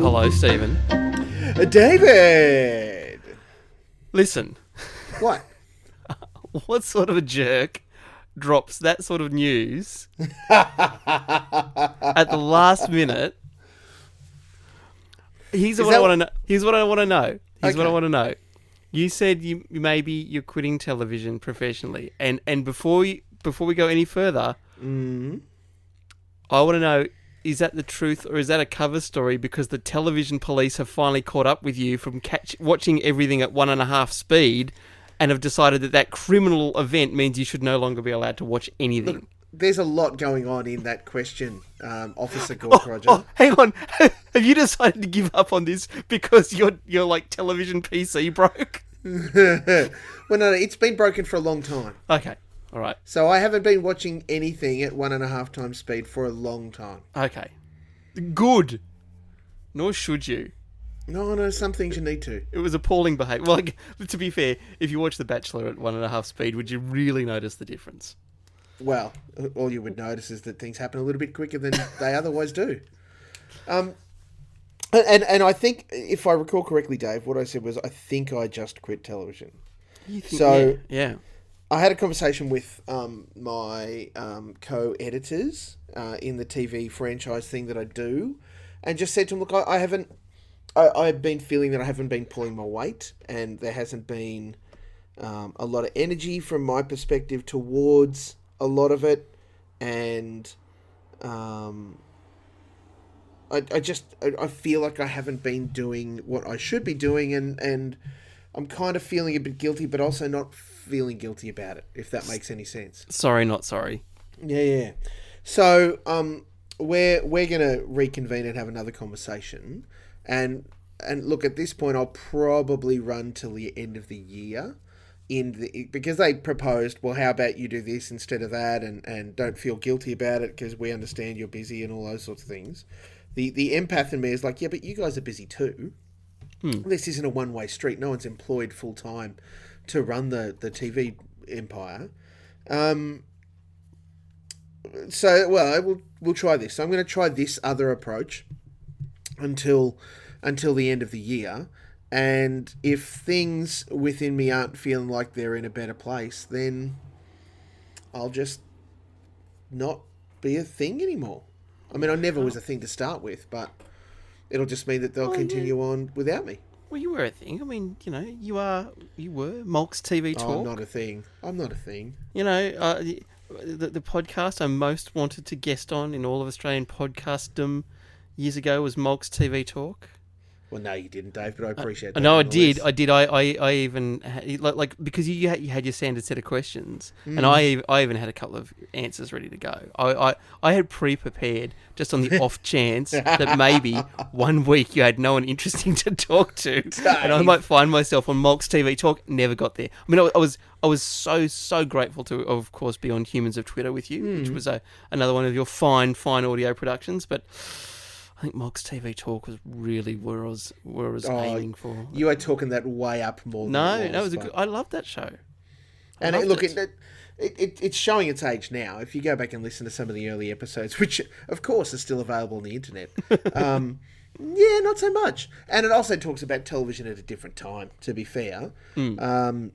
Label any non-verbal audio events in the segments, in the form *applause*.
Hello, Stephen. Uh, David! Listen, What? *laughs* what sort of a jerk drops that sort of news *laughs* at the last minute? Here's what I want to know. Here's what I want to know. Here's what I want to know. You said you maybe you're quitting television professionally, and and before you, before we go any further, Mm. I want to know: is that the truth, or is that a cover story? Because the television police have finally caught up with you from catch, watching everything at one and a half speed, and have decided that that criminal event means you should no longer be allowed to watch anything. There's a lot going on in that question, um, Officer *laughs* Gork Roger. Oh, hang on. *laughs* Have you decided to give up on this because your your like television PC broke? *laughs* well, no, no, it's been broken for a long time. Okay. All right. So I haven't been watching anything at one and a half times speed for a long time. Okay. Good. Nor should you. No, no, some things you need to. It was appalling behavior. Well, like, to be fair, if you watch The Bachelor at one and a half speed, would you really notice the difference? Well, all you would notice is that things happen a little bit quicker than *laughs* they otherwise do. Um, and and I think, if I recall correctly, Dave, what I said was I think I just quit television. Think- So- yeah, yeah. I had a conversation with um, my um, co-editors uh, in the TV franchise thing that I do, and just said to them, "Look, I, I haven't. I, I've been feeling that I haven't been pulling my weight, and there hasn't been um, a lot of energy from my perspective towards a lot of it, and um, I, I just I, I feel like I haven't been doing what I should be doing, and and I'm kind of feeling a bit guilty, but also not feeling guilty about it. If that makes any sense. Sorry, not sorry. Yeah, yeah. So, um, we're we're gonna reconvene and have another conversation, and and look at this point, I'll probably run till the end of the year, in the because they proposed, well, how about you do this instead of that, and and don't feel guilty about it because we understand you're busy and all those sorts of things. The the empath in me is like, yeah, but you guys are busy too. This isn't a one way street. No one's employed full time to run the the TV empire. Um, so well we'll we'll try this. So I'm going to try this other approach until until the end of the year. And if things within me aren't feeling like they're in a better place, then I'll just not be a thing anymore. I mean, I never was a thing to start with, but it'll just mean that they'll yeah. continue on without me. Well, you were a thing. I mean, you know, you are, you were Mulk's TV Oh, talk. I'm not a thing. I'm not a thing. You know, uh, the, the the podcast I most wanted to guest on in all of Australian podcastdom years ago was Mulk's TV talk. Well, no, you didn't, Dave, but I uh, appreciate I that. know I did. I did. I, I, I even had, like, like because you had, you had your standard set of questions, and hmm. I I even had a couple of answers ready to go. I I, I had pre prepared just on the *laughs* off chance that maybe one week you had no one interesting to talk to, and I might find myself on Mulk's TV talk. Never got there. I mean, I, I was I was so so grateful to, of course, be on Humans of Twitter with you, which hmm. was a another one of your fine fine audio productions, but. I think Mulk's TV Talk was really where I was where I was Oh, aiming for. You are talking that way up more. Than No, it no, it was a but- good. I loved that show. I And it, look, it. it, it, it, it's showing its age now. If you go back and listen to some of the early episodes, *laughs* which of course are still available on the internet, *laughs* um, yeah, not so much. And it also talks about television at a different time. To be fair, Hmm. um,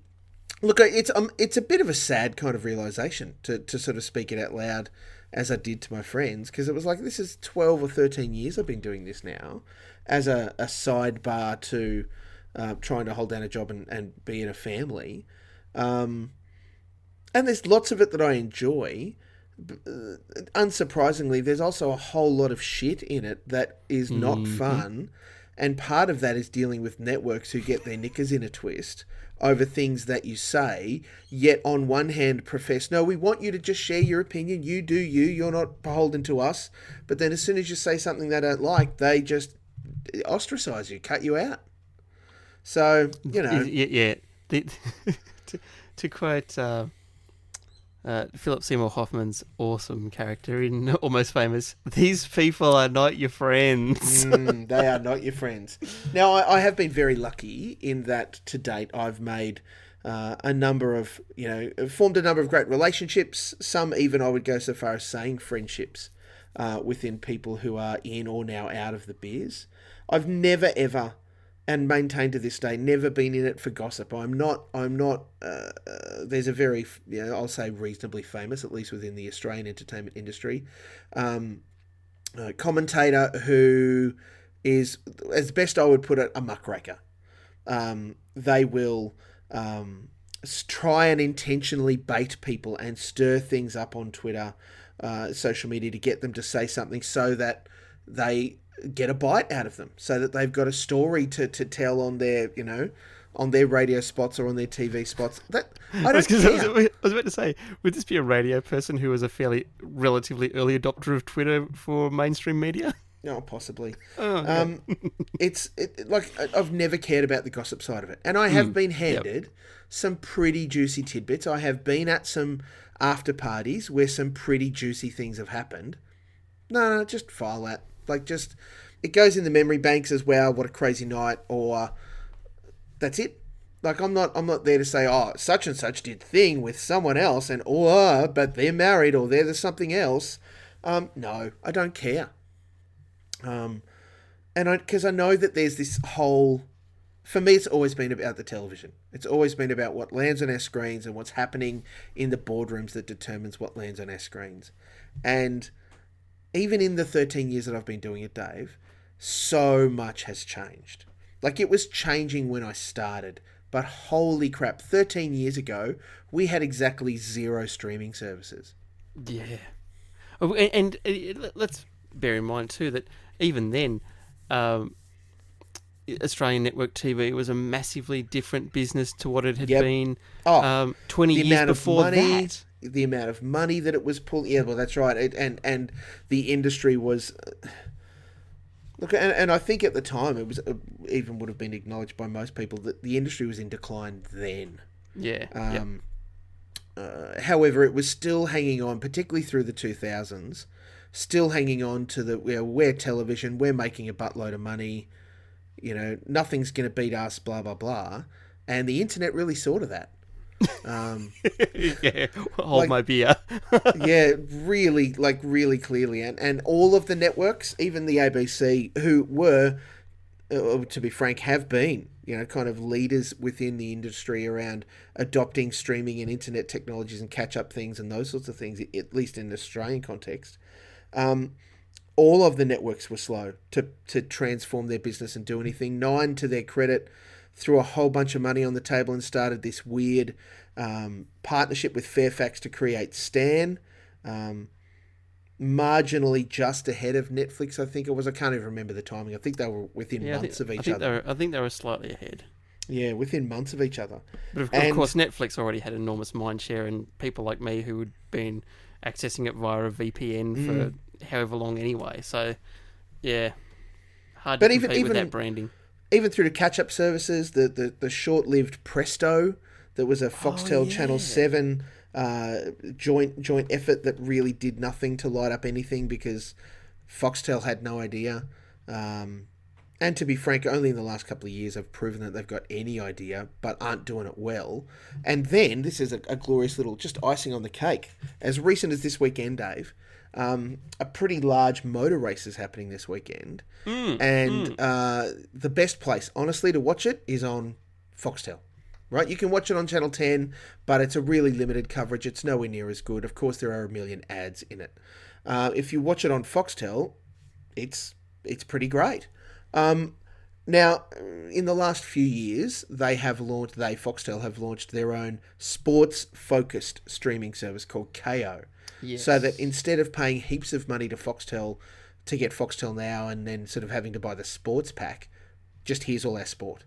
look, it's um, it's a bit of a sad kind of realization to to sort of speak it out loud, as I did to my friends, because it was like this is twelve or thirteen years I've been doing this now, as a, a sidebar to uh, trying to hold down a job and, and be in a family. Um, and there's lots of it that I enjoy. Uh, Unsurprisingly, there's also a whole lot of shit in it that is not fun. And part of that is dealing with networks who get their knickers in a twist over things that you say, yet on one hand profess, no, we want you to just share your opinion. You do you. You're not beholden to us. But then as soon as you say something they don't like, they just ostracize you, cut you out. So, you know. yeah, yeah. *laughs* To, to quote uh, uh, Philip Seymour Hoffman's awesome character in *laughs* Almost Famous. These people are not your friends. mm, they are not your friends. Now, I, I, have been very lucky in that to date I've made uh, a number of, you know, formed a number of great relationships. Some even I would go so far as saying friendships uh, within people who are in or now out of the beers. I've never ever and maintained to this day never been in it for gossip. I'm not i'm not uh, uh, there's a very you know i'll say reasonably famous at least within the australian entertainment industry um, commentator who is as best i would put it a muckraker. Um, they will um, try and intentionally bait people and stir things up on twitter uh, social media to get them to say something so that they get a bite out of them so that they've got a story to, to tell on their, you know, on their radio spots or on their TV spots. That I don't *laughs* care. I was, I was about to say, would this be a radio person who was a fairly relatively early adopter of Twitter for mainstream media? No, *laughs* oh, possibly. Oh, okay. um, it's it, like I've never cared about the gossip side of it, and I have mm, been handed yep. some pretty juicy tidbits. I have been at some after parties where some pretty juicy things have happened. No, no, just file that. Like just it goes in the memory banks as well. What a crazy night, or that's it. Like I'm not I'm not there to say oh such and such did thing with someone else and or but they're married or they're something else. Um, no, I don't care. Um, and I because I know that there's this whole. For me, it's always been about the television. It's always been about what lands on our screens and what's happening in the boardrooms that determines what lands on our screens. And even in the 13 years that I've been doing it, Dave, so much has changed. Like it was changing when I started, but holy crap, 13 years ago, we had exactly zero streaming services. Yeah. Oh, and, and, uh, let's bear in mind, too, that even then, um, Australian network TV was a massively different business to what it had yep. been oh, um, 20 years before money, that the amount of money that it was pulling. Yeah, well, that's right. It, and and the industry was. Look, and, and I think at the time it was uh, even would have been acknowledged by most people that the industry was in decline then. Yeah. Um, yep. uh, however, it was still hanging on, particularly through the two thousands, still hanging on to the you know, we're television, we're making a buttload of money, you know, nothing's going to beat us, blah blah blah, and the internet really saw to that. Um, *laughs* yeah, hold like, my beer. *laughs* yeah, really, like really clearly, and and all of the networks, even the ABC, who were, uh, to be frank, have been you know kind of leaders within the industry around adopting streaming and internet technologies and catch up things and those sorts of things, at least in the Australian context. Um, all of the networks were slow to to transform their business and do anything. Nine, to their credit threw a whole bunch of money on the table and started this weird um, partnership with Fairfax to create Stan. Um, marginally just ahead of Netflix, I think it was. I can't even remember the timing. I think they were within yeah, months think, of each I think other. They were, I think they were slightly ahead. Yeah, within months of each other. But of, and, of course, Netflix already had enormous mind share, and people like me who had been accessing it via a VPN mm. for however long anyway. So, yeah, hard but to even, compete even, with that branding even through the catch up services, the, the, the short lived Presto that was a Foxtel oh, yeah. Channel 7 uh, joint joint effort that really did nothing to light up anything because Foxtel had no idea. Um, and to be frank, only in the last couple of years have proven that they've got any idea, but aren't doing it well. And then this is a, a glorious little just icing on the cake. As recent as this weekend, Dave, um, a pretty large motor race is happening this weekend, mm, and mm. Uh, the best place, honestly, to watch it is on Foxtel. Right, you can watch it on Channel Ten, but it's a really limited coverage. It's nowhere near as good. Of course, there are a million ads in it. Uh, if you watch it on Foxtel, it's it's pretty great. Um, now, in the last few years, they have launched, they, Foxtel, have launched their own sports focused streaming service called Kayo. Yes. So that instead of paying heaps of money to Foxtel to get Foxtel Now and then sort of having to buy the sports pack, just here's all our sport.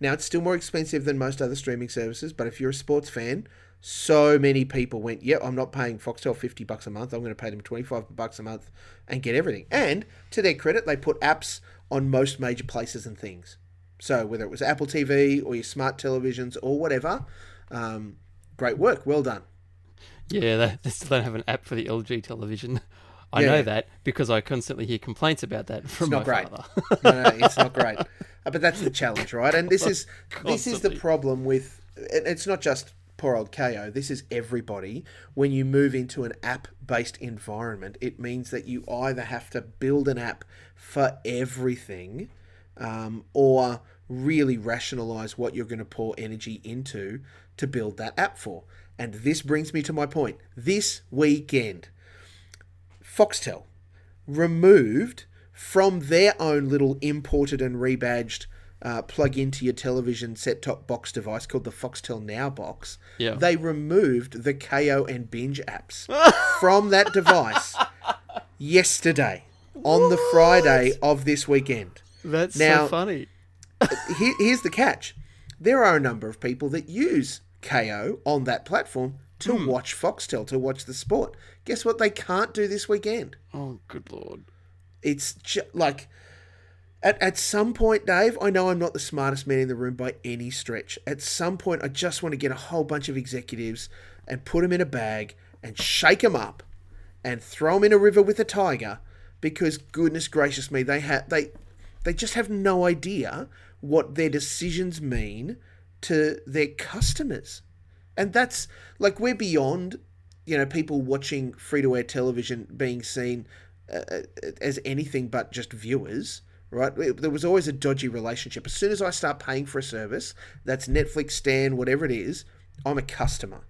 Now, it's still more expensive than most other streaming services, but if you're a sports fan, so many people went, yep, I'm not paying Foxtel 50 bucks a month. I'm going to pay them 25 bucks a month and get everything. And to their credit, they put apps on most major places and things. So whether it was Apple TV or your smart televisions or whatever, um, great work. Well done. Yeah, they, they still don't have an app for the LG television. I Yeah. know that because I constantly hear complaints about that from not my great. father. *laughs* no, no, it's not great. Uh, but that's the challenge, right? And this *laughs* is this is the problem with. It's not just poor old Kayo. This is everybody. When you move into an app-based environment, it means that you either have to build an app for everything, um, or really rationalize what you're going to pour energy into to build that app for. And this brings me to my point. This weekend, Foxtel removed from their own little imported and rebadged uh, plug into your television set top box device called the Foxtel Now box. Yeah. They removed the Kayo and Binge apps *laughs* from that device yesterday on the Friday of this weekend. That's Now- so funny. Here, here's the catch there are a number of people that use Kayo on that platform to hmm. watch Foxtel, to watch the sport. Guess what they can't do this weekend? Oh, good lord. It's ju- like at, at some point, Dave, I know I'm not the smartest man in the room by any stretch. At some point, I just want to get a whole bunch of executives and put them in a bag and shake them up and throw them in a river with a tiger because goodness gracious me, they have they they just have no idea what their decisions mean to their customers. And that's like we're beyond, you know, people watching free to air television being seen uh, as anything but just viewers, right? There was always a dodgy relationship. As soon as I start paying for a service, that's Netflix, Stan, whatever it is, I'm a customer.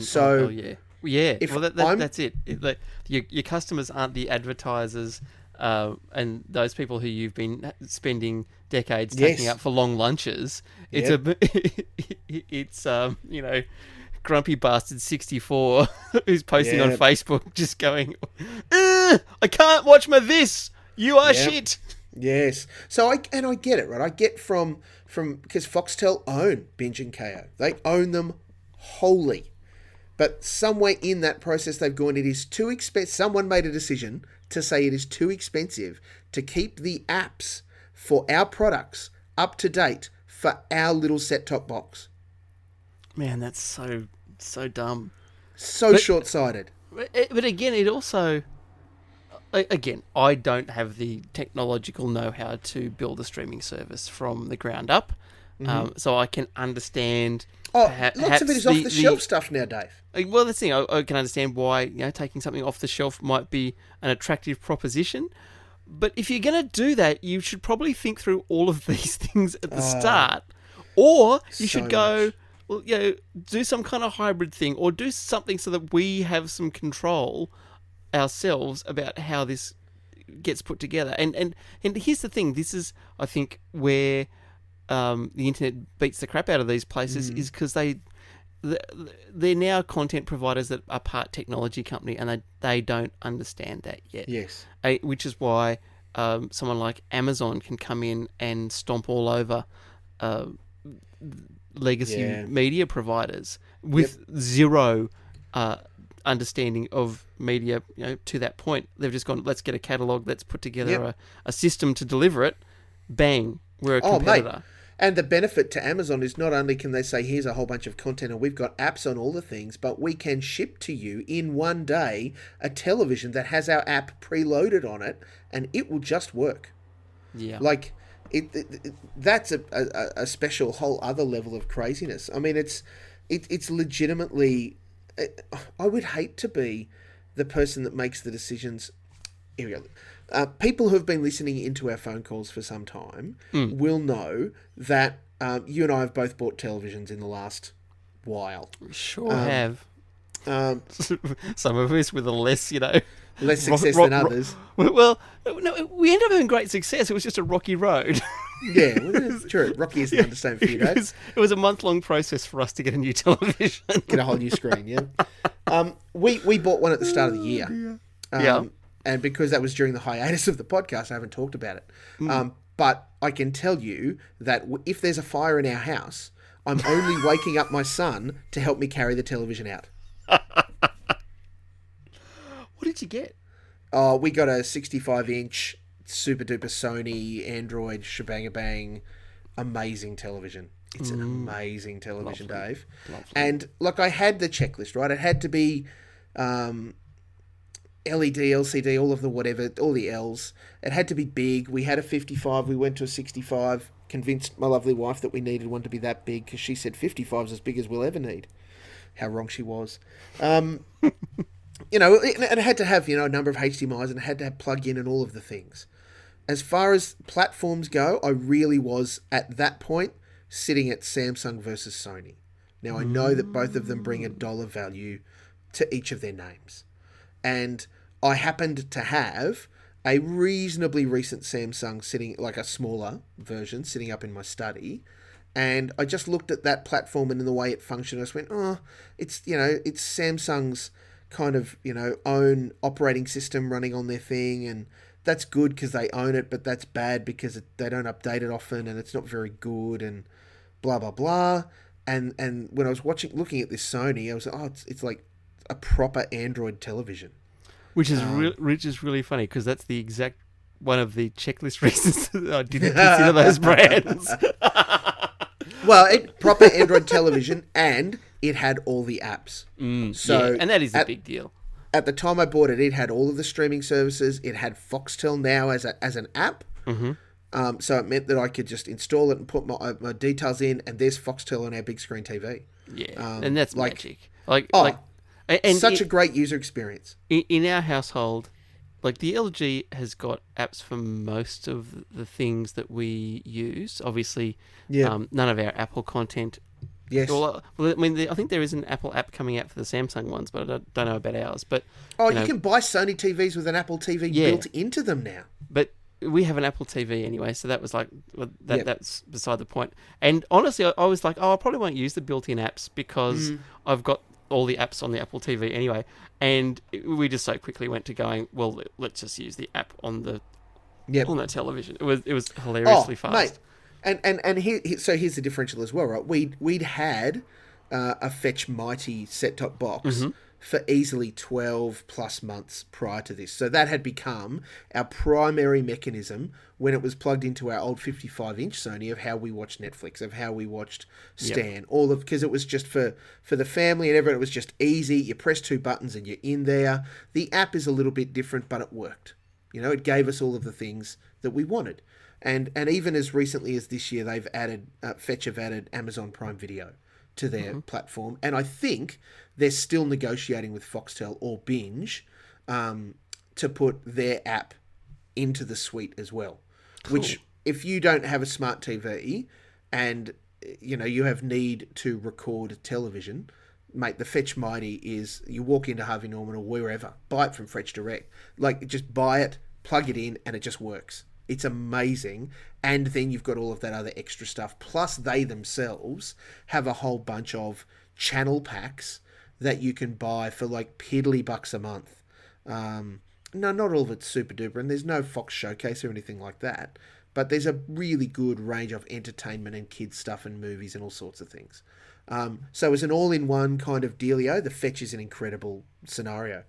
so Oh yeah, yeah. if well, that, that, that's it. it like, your your customers aren't the advertisers, uh, and those people who you've been spending decades taking Yes. out for long lunches. It's a *laughs* it's um you know. Grumpy bastard sixty four, *laughs* who's posting on Facebook, just going, "I can't watch my this. You are Yep. shit." Yes. So I and I get it, right? I get from from because Foxtel own Binge and Kayo. They own them wholly. But somewhere in that process they've gone it is too expensive. Someone made a decision to say it is too expensive to keep the apps for our products up to date for our little set-top box. Man, that's so so dumb. So short-sighted. But, eh, but again, it also, again, I don't have the technological know-how to build a streaming service from the ground up, um, so I can understand. Oh, perha- lots of it is is off the, shelf stuff now, Dave. uh, Well, that's the thing. I, I can understand why you know taking something off the shelf might be an attractive proposition, but if you're going to do that, you should probably think through all of *laughs* these things at the start, or you so should go. much. Well, you know, do some kind of hybrid thing, or do something so that we have some control ourselves about how this gets put together. And and and here's the thing: this is, I think, where um, the internet beats the crap out of these places is because they they're now content providers that are part technology company, and they they don't understand that yet. Yes. Which is why um, someone like Amazon can come in and stomp all over uh, legacy Yeah. media providers with zero uh, understanding of media. You know, to that point, they've just gone. Let's get a catalog. Let's put together Yep. a, a system to deliver it. Bang, we're a Oh, competitor. And the benefit to Amazon is not only can they say, here's a whole bunch of content and we've got apps on all the things, but we can ship to you in one day a television that has our app preloaded on it and it will just work. Yeah. Like, it, it, it- that's a, a, a special whole other level of craziness. I mean, it's it, it's legitimately. I would hate to be the person that makes the decisions. Here we go. Uh, people who have been listening into our phone calls for some time will know that um, you and I have both bought televisions in the last while. sure have. Um, *laughs* Some of us with a less, you know. less success than others. Well, no, we ended up having great success. It was just a rocky road. *laughs* Yeah, well, true. Rocky is an understatement for you, it, was, it was a month long process for us to get a new *laughs* television. Get a whole new screen, yeah. Um, we we bought one at the start of the year. Um, Yeah. And because that was during the hiatus of the podcast, I haven't talked about it. Um, but I can tell you that if there's a fire in our house, I'm only *laughs* waking up my son to help me carry the television out. *laughs* what did you get? Oh, we got a 65 inch super duper Sony Android shebang bang, amazing television. It's an amazing television, Mm. Lovely. Dave. Lovely. And like I had the checklist, right? It had to be um, LED, LCD, all of the whatever, all the L's. It had to be big. We had a 55. We went to a 65. Convinced my lovely wife that we needed one to be that big because she said 55 is as big as we'll ever need. How wrong she was. Um, *laughs* you know, it, it had to have you know a number of HDMI's and it had to have plug in and all of the things. As far as platforms go, I really was at that point sitting at Samsung versus Sony. Now I know that both of them bring a dollar value to each of their names. And I happened to have a reasonably recent Samsung sitting, like a smaller version, sitting up in my study. And I just looked at that platform and in the way it functioned, I just went, oh, it's, you know, it's Samsung's kind of, you know, own operating system running on their thing. And that's good because they own it, but that's bad because it, they don't update it often and it's not very good and blah, blah, blah. And, and when I was watching, looking at this Sony, I was like, oh, it's, it's like a proper Android television. Which is Um, re- which is really funny because that's the exact one of the checklist *laughs* reasons that I didn't *laughs* consider those brands. *laughs* Well, it proper Android television, and it had all the apps. Mm, So, yeah, and that is a big deal. At the time I bought it, it had all of the streaming services. It had Foxtel now as a, as an app. Mm-hmm. Um, so it meant that I could just install it and put my, uh, my details in, and there's Foxtel on our big screen TV. Yeah, um, and that's like- magic. Like, Oh, like, a- and Such in, a great user experience. in, in our household, like the LG has got apps for most of the things that we use. Obviously, Yeah. um, none of our Apple content. Yes. Well, I mean, the, I think there is an Apple app coming out for the Samsung ones, but I don't, don't know about ours. But oh, you you, can buy Sony TVs with an Apple TV Yeah. built into them now. but we have an Apple TV anyway, so that was like well, that. Yep. That's beside the point. And honestly, I, I was like, oh, I probably won't use the built-in apps because Mm. I've got all the apps on the Apple TV anyway. And we just so quickly went to going, well, let- let's just use the app on the Yep. on the television. It was it was hilariously fast. Oh, mate. And and and here, here- so here's the differential as well, right? We we'd had uh, a Fetch Mighty set top box Mm-hmm. For easily twelve plus months prior to this, so that had become our primary mechanism when it was plugged into our old 55 inch Sony of how we watched Netflix, of how we watched Stan, all of because it was just for for the family and everyone. It was just easy. You press two buttons and you're in there. The app is a little bit different, but it worked. You know, it gave us all of the things that we wanted. And and even as recently as this year, they've added uh, Fetch have added Amazon Prime Video to their platform, and I think they're still negotiating with Foxtel or Binge um, to put their app into the suite as well. Which, if you don't have a smart TV and you know you have need to record television, mate, the Fetch Mighty is you walk into Harvey Norman or wherever, buy it from Fetch Direct. Like just buy it, plug it in, and it just works. It's amazing. And then you've got all of that other extra stuff. Plus, they themselves have a whole bunch of channel packs that you can buy for like piddly bucks a month. Um, no, not all of it's super duper, and there's no Fox Showcase or anything like that. But there's a really good range of entertainment and kids stuff and movies and all sorts of things. Um, so as an all-in-one kind of dealio, the Fetch is an incredible scenario.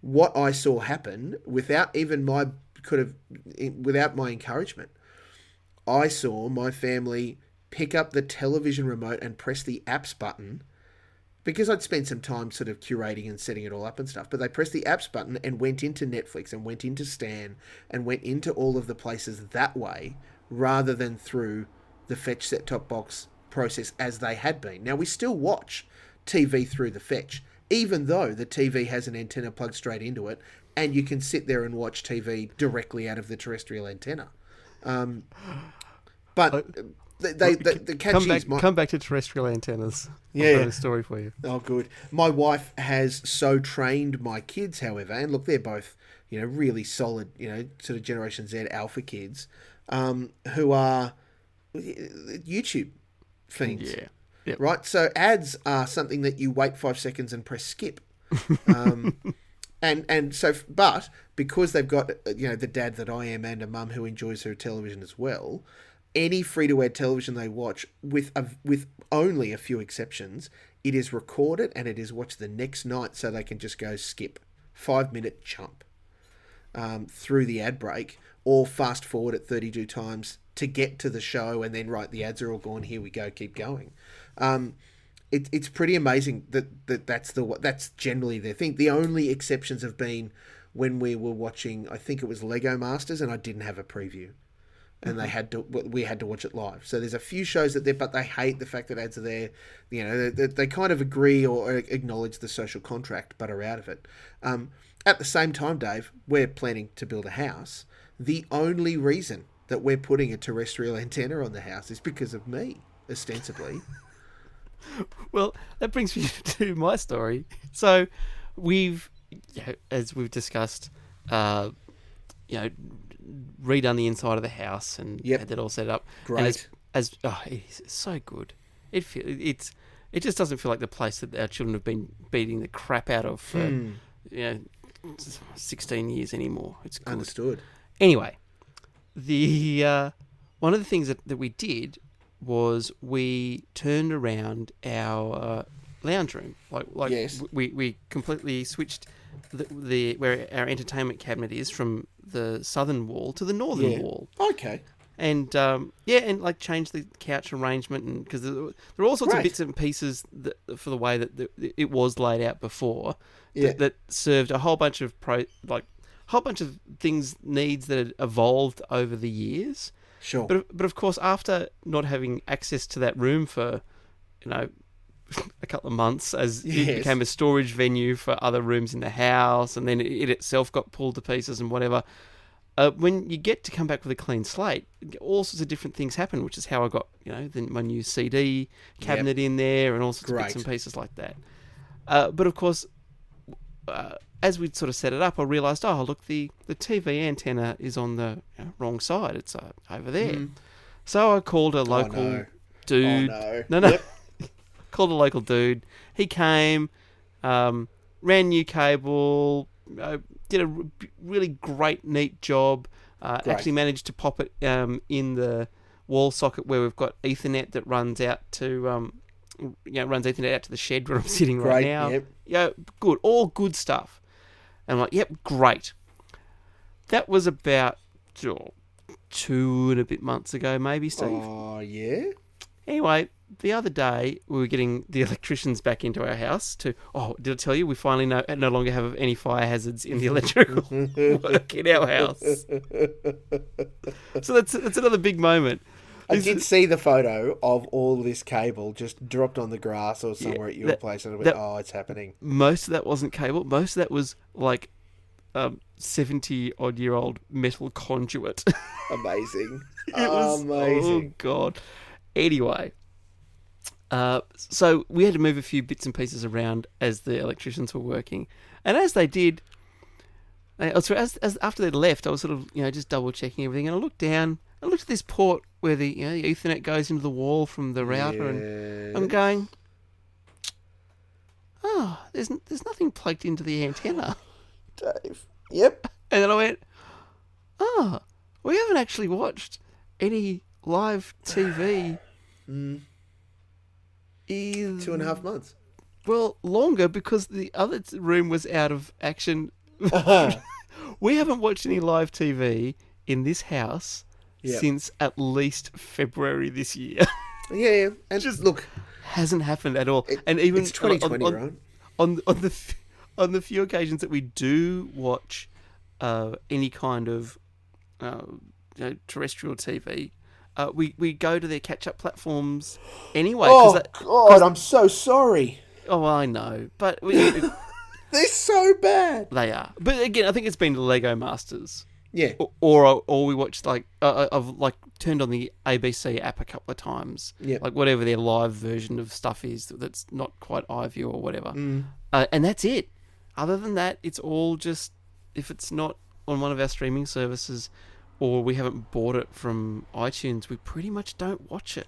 What I saw happen without even my could have without my encouragement, I saw my family pick up the television remote and press the apps button because I'd spent some time sort of curating and setting it all up and stuff. But they pressed the apps button and went into Netflix and went into Stan and went into all of the places that way rather than through the fetch set top box process as they had been. Now we still watch TV through the fetch, even though the TV has an antenna plugged straight into it, and you can sit there and watch TV directly out of the terrestrial antenna. Um, but they, they, the, the catch come back, my, come back to terrestrial antennas. I've Yeah, a story for you. Oh, good. My wife has so trained my kids, however, and look, they're both, you know, really solid, you know, sort of Generation Z alpha kids, um, who are YouTube fiends. Yeah. Yep. Right? So ads are something that you wait five seconds and press skip. *laughs* Um, and and so, but because they've got, uh, you know, the dad that I am and a mum who enjoys her television as well, any free to air television they watch, with a, with only a few exceptions, it is recorded and it is watched the next night, so they can just go skip five minute chump um, through the ad break or fast forward at thirty two times to get to the show, and then right, the ads are all gone. Here we go, keep going. Um, it, it's pretty amazing that, that that's the that's generally their thing. The only exceptions have been when we were watching. I think it was Lego Masters, and I didn't have a preview and they had to we had to watch it live. So there's a few shows that they but they hate the fact that ads are there. You know, they, they kind of agree or acknowledge the social contract, but are out of it. Um, at the same time, Dave, we're planning to build a house. The only reason that we're putting a terrestrial *laughs* antenna on the house is because of me, ostensibly. *laughs* well, that brings me *laughs* to my story. So, we've, as we've discussed, uh, you know, redone the inside of the house and yep. had that all set up. Great. And as, as oh, it's so good. It feel, it's it just doesn't feel like the place that our children have been beating the crap out of for mm. you know sixteen years anymore. It's good. understood. Anyway, the uh, one of the things that, that we did was we turned around our uh, lounge room. Like like yes. we we completely switched the, the where our entertainment cabinet is from the southern wall to the northern yeah. wall. Okay. And um, yeah, and like change the couch arrangement, and because there, there, are all sorts of bits and pieces that, for the way that the, it was laid out before, yeah. that, that, served a whole bunch of pro like whole bunch of things needs that had evolved over the years. Sure. But but of course, after not having access to that room for, you know, *laughs* a couple of months as yes. it became a storage venue for other rooms in the house, and then it itself got pulled to pieces and whatever. Uh, when you get to come back with a clean slate, all sorts of different things happen, which is how I got you know the, my new CD cabinet yep. in there and all sorts Great. of bits and pieces like that. Uh, but of course, uh, as we'd sort of set it up, I realised, oh look, the, the TV antenna is on the you know, wrong side. It's uh, over there. Mm. So I called a local oh, no. dude. Oh, no, no, no. Yep *laughs* called a local dude. He came, um, ran new cable, uh, did a really great, neat job. Uh, actually managed to pop it um, in the wall socket where we've got Ethernet that runs out to, um, you know, runs Ethernet out to the shed where I'm *laughs* sitting great, right now. Yep. Yeah, good, all good stuff. And I'm like, yep, great. That was about oh, two and a bit months ago, maybe, Steve. Oh, yeah. Anyway, the other day we were getting the *laughs* electricians back into our house to oh did I tell you we finally no, no longer have any fire hazards in the electrical *laughs* work in our house so that's that's another big moment I did see the photo of all this cable just dropped on the grass or somewhere yeah, at your that, place and I went that, oh it's happening. most of that wasn't cable. Most of that was like um, 70 odd year old metal conduit. *laughs* Amazing. It was, amazing. Oh god. Anyway uh, so we had to move a few bits and pieces around as the electricians were working, and as they did, uh, so as, as after they'd left, I was sort of you know just double checking everything, and I looked down, I looked at this port where the you know the Ethernet goes into the wall from the router, yeah. and I'm going, oh, there's there's nothing plugged into the antenna, *laughs* Dave. Yep. And then I went, oh, we haven't actually watched any live TV. mm Two and a half months. Well, longer because the other room was out of action. Uh-huh. *laughs* *laughs* we haven't watched any live TV in this house yep. since at least February this year. *laughs* yeah, yeah, and just look, hasn't happened at all. It, and even it's 2020, on, on, right? on, on the on the few occasions that we do watch uh, any kind of uh, you know, terrestrial TV, uh, we we go to their catch up platforms anyway. Oh that, God, I'm so sorry. Oh, I know, but *laughs* we, they're so bad. They are, but again, I think it's been Lego Masters. Yeah, or or, or we watched like uh, uh I've like turned on the ABC app a couple of times. Yeah, like whatever their live version of stuff is that's not quite iView or whatever, mm. uh, and that's it. Other than that, it's all just if it's not on one of our streaming services or we haven't bought it from iTunes, we pretty much don't watch it.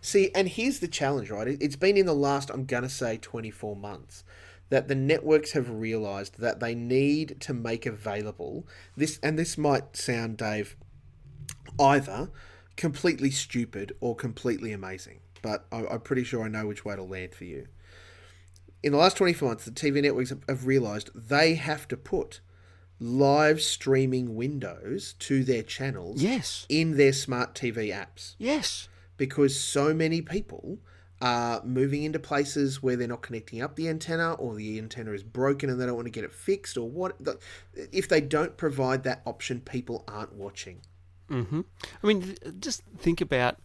See, and here's the challenge, right? It's been in the last, I'm going to say, 24 months that the networks have realized that they need to make available this, and this might sound, Dave, either completely stupid or completely amazing, but I'm pretty sure I know which way to land for you. In the last 24 months, the TV networks have realized they have to put live streaming windows to their channels Yes. in their smart TV apps Yes. because so many people are moving into places where they're not connecting up the antenna or the antenna is broken and they don't want to get it fixed or what if they don't provide that option people aren't watching hmm I mean, th- just think about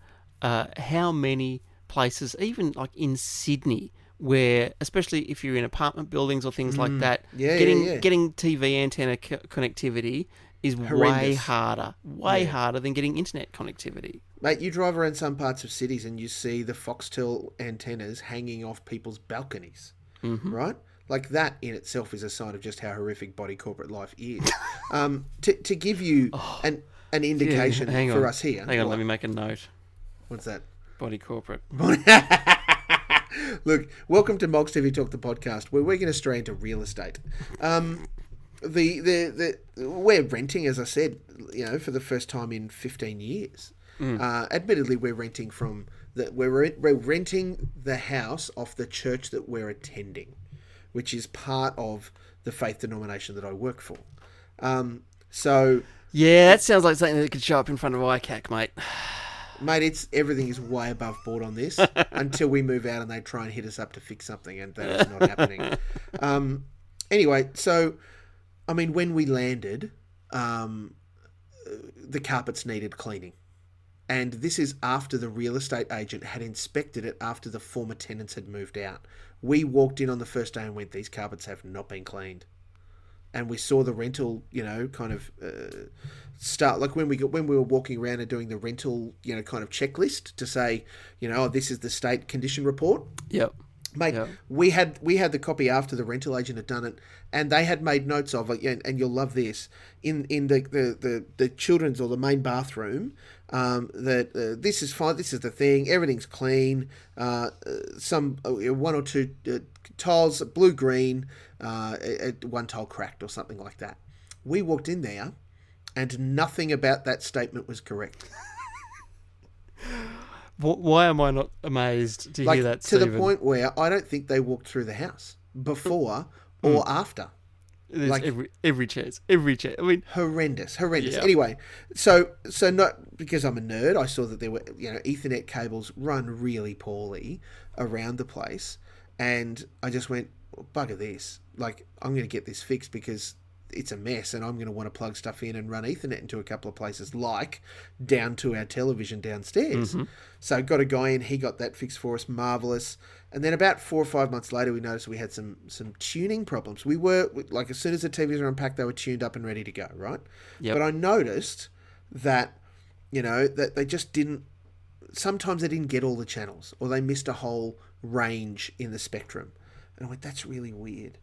uh, how many places, even like in Sydney, where especially if you're in apartment buildings or things like that, Mm. Yeah, yeah, getting yeah. getting TV antenna co- connectivity is way Horrendous. harder, way harder than getting internet connectivity. Mate, you drive around some parts of cities and you see the Foxtel antennas hanging off people's balconies, Mm-hmm. right? Like that in itself is a sign of just how horrific body corporate life is. *laughs* um, to, to give you an an indication Oh. hang for on. us here. Hang on, let me make a note. What's that? Body corporate. *laughs* Look, welcome to Mogs TV Talk, the podcast, where we're going to stray into real estate. Um, the, the the we're renting, as I said, you know, for the first time in fifteen years. Uh, admittedly, we're renting from the we're rent, we're renting the house off the church that we're attending, which is part of the faith denomination that I work for. Um, so, Yeah, that sounds like something that could show up in front of ICAC, mate. *sighs* mate, it's everything is way above board on this *laughs* until we move out and they try and hit us up to fix something, and that is not happening. *laughs* Um, anyway, so I mean, when we landed, um, the carpets needed cleaning. And this is after the real estate agent had inspected it after the former tenants had moved out. We walked in on the first day and went, These carpets have not been cleaned. And we saw the rental, you know, kind of uh, start like when we got when we were walking around and doing the rental, you know, kind of checklist to say, you know, oh, this is the state condition report Yep. Mate. Yeah. We had we had the copy after the rental agent had done it, and they had made notes of it. And, and you'll love this in in the the, the, the children's or the main bathroom. Um, that uh, this is fine. This is the thing. Everything's clean. Uh, uh, some uh, one or two uh, tiles, blue green, uh, uh, one tile cracked or something like that. We walked in there, and nothing about that statement was correct. *laughs* Wh- Why am I not amazed to Like hear that, to the point where I don't think they walked through the house before mm. or mm. after. There's like- every every chance, every chance. I mean, horrendous horrendous Yeah. anyway so so not because i'm a nerd i saw that there were you know ethernet cables run really poorly around the place and i just went bugger this like i'm going to get this fixed because it's a mess and i'm going to want to plug stuff in and run ethernet into a couple of places like down to our television downstairs. Mm-hmm. So got a guy in he got that fixed for us marvelous. And then about four or five months later we noticed we had some some tuning problems. We were like as soon as the tvs were unpacked they were tuned up and ready to go right? Yep. but i noticed that you know that they just didn't sometimes they didn't get all the channels or they missed a whole range in the spectrum. And i went that's really weird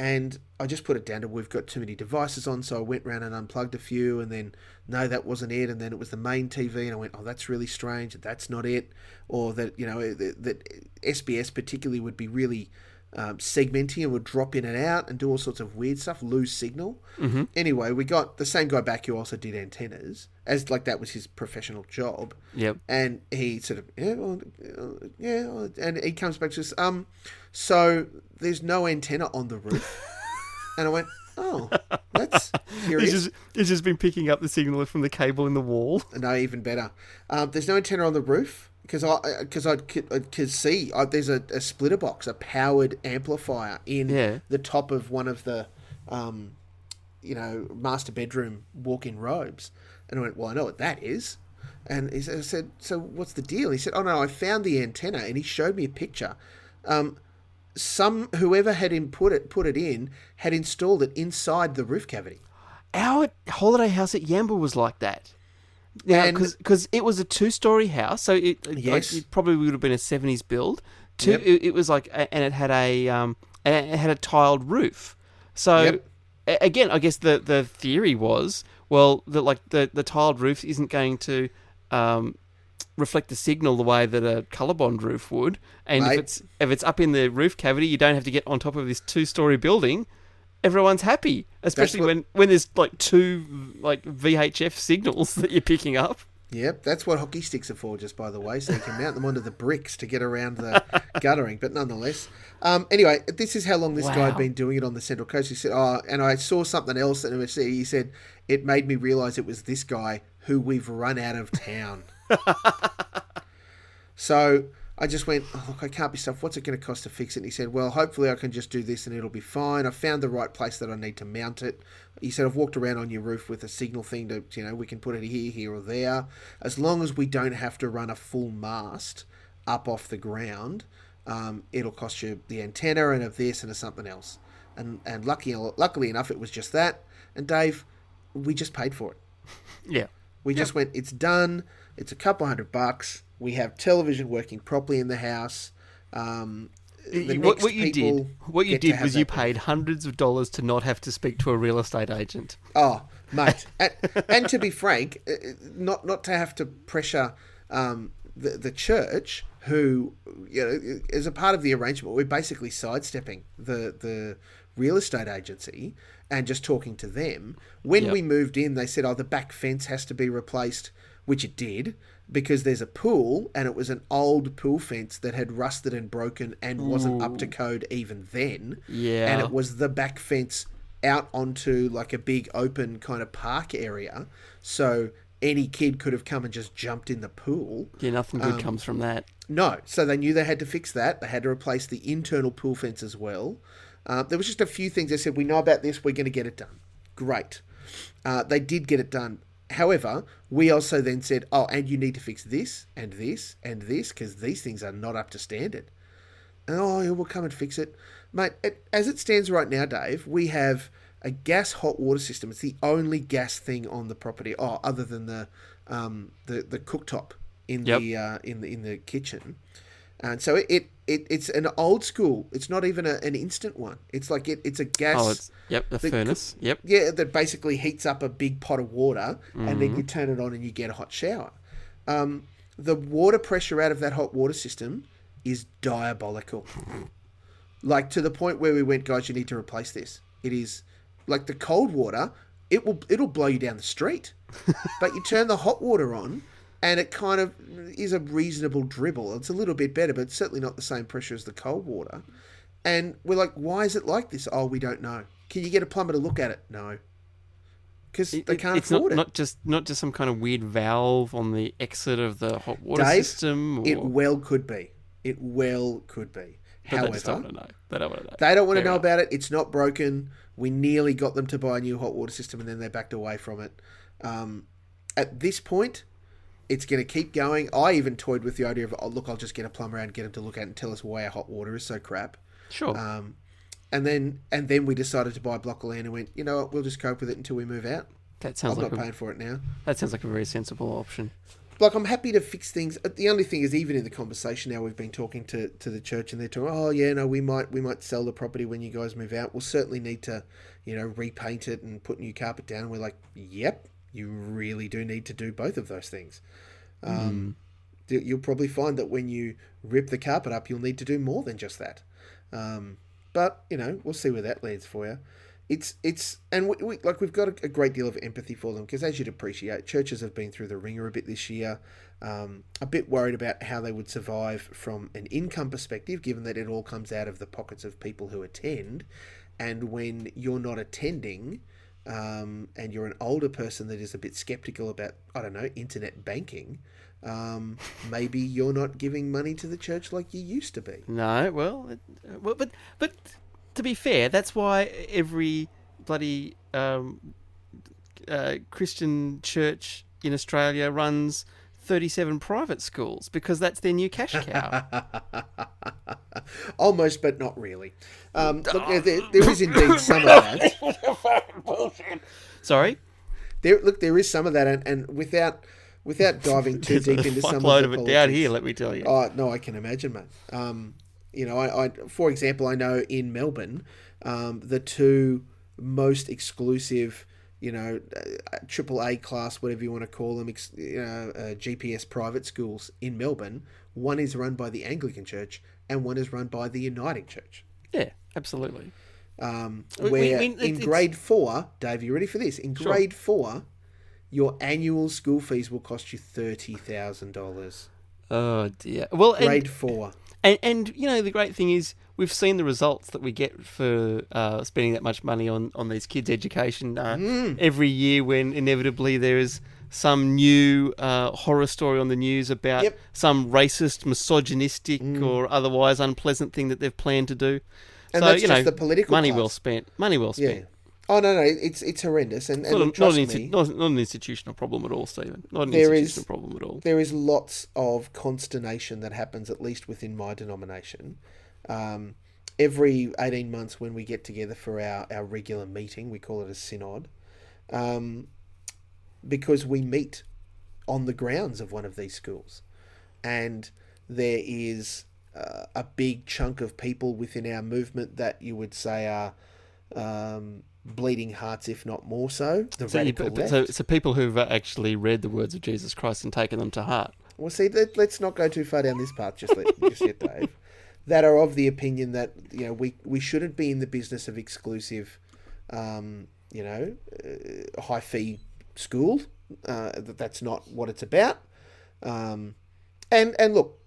and I just put it down to we've got too many devices on, so I went round and unplugged a few, and then no, that wasn't it, and then it was the main TV, and I went, oh, that's really strange, that's not it, or that you know that, that SBS particularly would be really um, segmenting and would drop in and out and do all sorts of weird stuff, lose signal. Mm-hmm. Anyway, we got the same guy back who also did antennas, as like that was his professional job. yep. And he sort of, yeah, well, yeah, well," and he comes back to us, um, so there's no antenna on the roof. *laughs* and I went, oh, that's *laughs* He's curious. just he's just been picking up the signal from the cable in the wall. No, even better. Um, there's no antenna on the roof because I because I could, see uh, there's a, a splitter box, a powered amplifier in Yeah. the top of one of the, um, you know, master bedroom walk-in robes. And I went, well, I know what that is. And he said, I said, so what's the deal? He said, oh no, I found the antenna, and he showed me a picture. Um, some whoever had him put it put it in had installed it inside the roof cavity. Our holiday house at Yamba was like that. Yeah, because it was a two story house, so it, Yes. it probably would have been a seventies build. Two, Yep. it, it was like, and it had a um, and it had a tiled roof. So Yep. a- again, I guess the the theory was well that like the the tiled roof isn't going to um, reflect the signal the way that a colorbond roof would, and if it's if it's up in the roof cavity, you don't have to get on top of this two story building. Everyone's happy, especially what- when when there's like two like VHF signals *laughs* that you're picking up. Yep, that's what hockey sticks are for, just by the way, so you can mount them onto the bricks to get around the *laughs* guttering, but nonetheless. Um, anyway, this is how long this guy had been doing it on the Central Coast. He said, "Oh," and I saw something else, and he said it made me realise it was this guy who we've run out of town. *laughs* so I just went, oh, "Look, I can't be stuff. What's it going to cost to fix it?" And he said, "Well, hopefully I can just do this and it'll be fine. I found the right place that I need to mount it." He said, "I've walked around on your roof with a signal thing to, you know, we can put it here, here, or there, as long as we don't have to run a full mast up off the ground." um, it'll cost you the antenna and of this and of something else. And and lucky luckily enough, it was just that. And Dave, we just paid for it. Yeah. We just went. It's done. It's a couple hundred bucks. We have television working properly in the house. Um, the what, what you did, what you did was you paid hundreds of dollars to not have to speak to a real estate agent. Oh, mate, *laughs* and, and to be frank, uh, not not to have to pressure um, the the church, who you know, as a part of the arrangement, we're basically sidestepping the the real estate agency and just talking to them. When Yep. we moved in, they said, "Oh, the back fence has to be replaced," which it did. Because there's a pool and it was an old pool fence that had rusted and broken and wasn't up to code even then. Yeah. And it was the back fence out onto like a big open kind of park area. So any kid could have come and just jumped in the pool. Yeah, nothing Um, good comes from that. No. So they knew they had to fix that. They had to replace the internal pool fence as well. Uh, there was just a few things they said, we know about this, we're going to get it done. Great. Uh, they did get it done. However, we also then said, oh, and you need to fix this and this and this because these things are not up to standard. Oh, yeah, we'll come and fix it. Mate, it, as it stands right now, Dave, we have a gas hot water system. It's the only gas thing on the property, oh, other than the um, the, the cooktop in Yep. the uh, in the in the kitchen. And so it, it, it it's an old school. It's not even a, an instant one. It's like it, it's a gas Oh, it's yep, the, furnace. Yep. yeah, that basically heats up a big pot of water, and Mm-hmm. then you turn it on and you get a hot shower. Um, the water pressure out of that hot water system is diabolical. *laughs* like to the point where we went, guys, you need to replace this. It is like the cold water; it will it'll blow you down the street. *laughs* but you turn the hot water on, and it kind of is a reasonable dribble. It's a little bit better, but it's certainly not the same pressure as the cold water. And we're like, why is it like this? Oh, we don't know. Can you get a plumber to look at it? No. Because they can't it's not, afford it. not just not just some kind of weird valve on the exit of the hot water Dave, system. Or, It well could be. It well could be. but they just don't want to know. They don't want to know. they don't want to know enough. about it. It's not broken. We nearly got them to buy a new hot water system and then they backed away from it. Um, at this point, it's going to keep going. I even toyed with the idea of, oh, look, I'll just get a plumber and get him to look at it and tell us why our hot water is so crap. Sure. Um, and then and then we decided to buy a block of land and went, you know what, we'll just cope with it until we move out. that sounds I'm like not a, paying for it now. that sounds like a very sensible option. Like I'm happy to fix things. Uh, The only thing is, even in the conversation now, we've been talking to, to the church, and they're talking. Oh yeah, no, we might we might sell the property when you guys move out. We'll certainly need to, you know, repaint it and put new carpet down. We're like, yep, you really do need to do both of those things. Um, you- You'll probably find that when you rip the carpet up, you'll need to do more than just that. Um, but you know, we'll see where that leads for you. It's it's and we, we like we've got a, a great deal of empathy for them because as you'd appreciate, churches have been through the wringer a bit this year. Um, a bit worried about how they would survive from an income perspective, given that it all comes out of the pockets of people who attend, and when you're not attending. Um, and you're an older person that is a bit skeptical about, I don't know, internet banking, um, maybe you're not giving money to the church like you used to be. No, well, it, uh, well, but but to be fair, that's why every bloody um, uh, Christian church in Australia runs thirty-seven private schools because that's their new cash cow. *laughs* Almost, but not really. Um, look, there, there- there is indeed some of that. *laughs* Sorry, There, look, there is some of that, and, and without without diving too *laughs* deep into some of the of it down here. Let me tell you. Oh no, I can imagine, mate. Um, you know, I, I, for example, I know in Melbourne, um, the two most exclusive, you know, uh, triple A class, whatever you want to call them, ex, you know, uh, GPS private schools in Melbourne. One is run by the Anglican Church, and one is run by the Uniting Church. Yeah, absolutely. Um, where we- it's- in it's- grade four, Dave, you ready for this? In Sure. grade four, your annual school fees will cost you thirty thousand dollars. Oh dear. Well, and, Grade four. and and you know the great thing is we've seen the results that we get for uh, spending that much money on on these kids' education uh, Mm. every year. When inevitably there is some new uh, horror story on the news about Yep. some racist, misogynistic, or otherwise unpleasant thing that they've planned to do. And so that's you just know, the political money class. well spent. Money well Yeah. spent. Oh no, no, it's it's horrendous, and, and Not, look, not, an me, not, not an institutional problem at all, Stephen. Not an There is- institutional problem at all. there is lots of consternation that happens, at least within my denomination. Um, every 18 months when we get together for our, our regular meeting, we call it a synod, um, because we meet on the grounds of one of these schools. And there is uh, a big chunk of people within our movement that you would say are um, bleeding hearts, if not more so. The So, you- left. so, so people who've actually read the words of Jesus Christ and taken them to heart. Well, see, let, let's not go too far down this path just, let, just yet, Dave. That are of the opinion that you know we we shouldn't be in the business of exclusive, um, you know, uh, high fee school. Uh, that that's not what it's about. Um, and and look,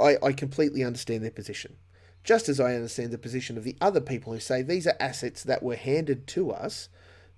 I I completely understand their position, just as I understand the position of the other people who say these are assets that were handed to us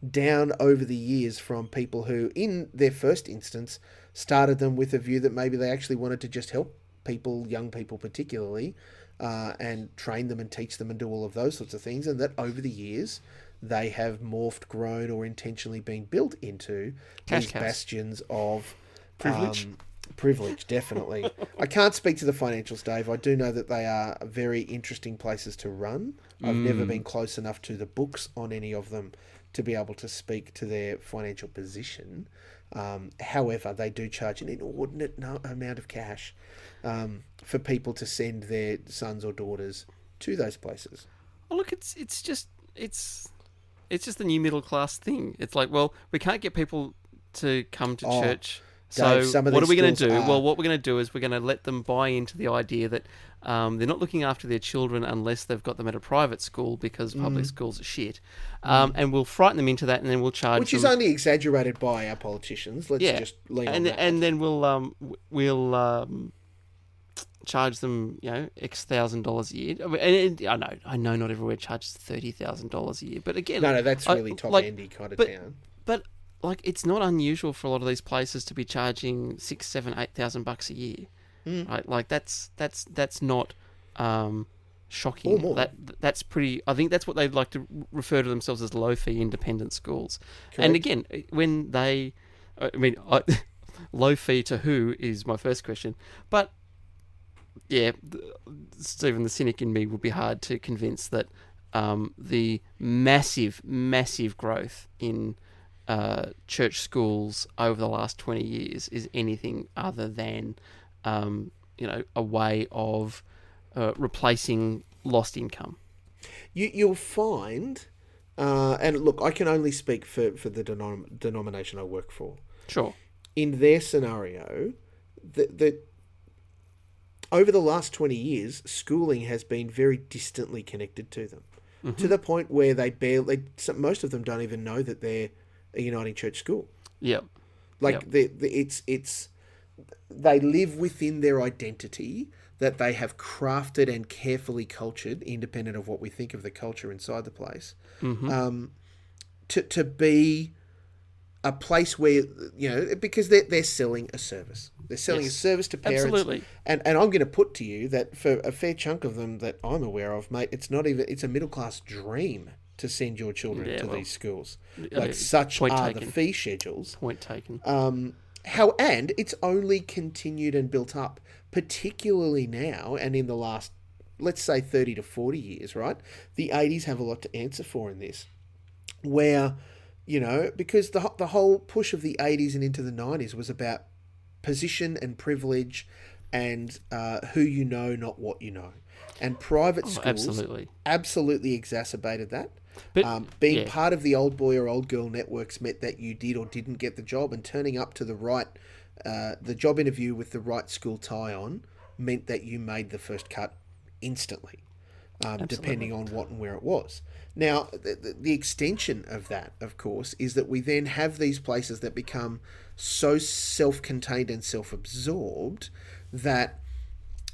down over the years from people who, in their first instance, started them with a view that maybe they actually wanted to just help people, young people particularly, uh, and train them and teach them and do all of those sorts of things, and that over the years they have morphed, grown, or intentionally been built into Cash these cows. bastions of Privilege. um, privilege, definitely. *laughs* I can't speak to the financials, Dave. I do know that they are very interesting places to run. I've never Mm. been close enough to the books on any of them to be able to speak to their financial position. Um, however, they do charge an inordinate no- amount of cash um, for people to send their sons or daughters to those places. Oh, look, it's it's just it's it's just the new middle class thing. It's like, well, we can't get people to come to Oh, church. Dave, So some of what are we going to do? are- Well, what we're going to do is we're going to let them buy into the idea that um, they're not looking after their children unless they've got them at a private school because public Mm. schools are shit. Um, And we'll frighten them into that, and then we'll charge Which them. is only exaggerated by our politicians. Let's yeah, just lean and on that. and then we'll um we'll um charge them you know x thousand dollars a year. I mean, And, I know I know not everywhere charges thirty thousand dollars a year, but again, no, no, that's I- really top like, endy kind of but- town. but like it's not unusual for a lot of these places to be charging six, seven, eight thousand bucks a year, Mm. right? Like that's that's that's not um, shocking. Or more. That that's pretty. I think that's what they'd like to refer to themselves as low fee independent schools. And again, when they, I mean, I, *laughs* low fee to who is my first question, but yeah, Stephen the cynic in me would be hard to convince that um, the massive, massive growth in uh, church schools over the last 20 years is anything other than, um, you know, a way of uh, replacing lost income. You, you'll find, uh, and look, I can only speak for, for the denom- denomination I work for. Sure. In their scenario, that that over the last 20 years, schooling has been very distantly connected to them. To the point where they barely, most of them don't even know that they're a Uniting Church school. Yep. Like Yep. the, the, it's it's they live within their identity that they have crafted and carefully cultured, independent of what we think of the culture inside the place, Mm-hmm. um, to to be a place where you know because they're they're selling a service. They're selling Yes. a service to parents. Absolutely. And and I'm going to put to you that for a fair chunk of them that I'm aware of, mate, it's not even it's a middle class dream to send your children Yeah, to well, these schools. uh, Like such are taken. the fee schedules. Point taken. Um, how and it's only continued and built up, particularly now and in the last, let's say, thirty to forty years. Right, the '80s have a lot to answer for in this, where, you know, because the the whole push of the '80s and into the '90s was about position and privilege, and uh, who you know, not what you know, and private Oh, schools absolutely. absolutely exacerbated that. But Um, being yeah. part of the old boy or old girl networks meant that you did or didn't get the job, and turning up to the right, uh, the job interview with the right school tie on meant that you made the first cut instantly, um, depending on what and where it was. Now, the, the, extension of that, of course, is that we then have these places that become so self contained and self absorbed that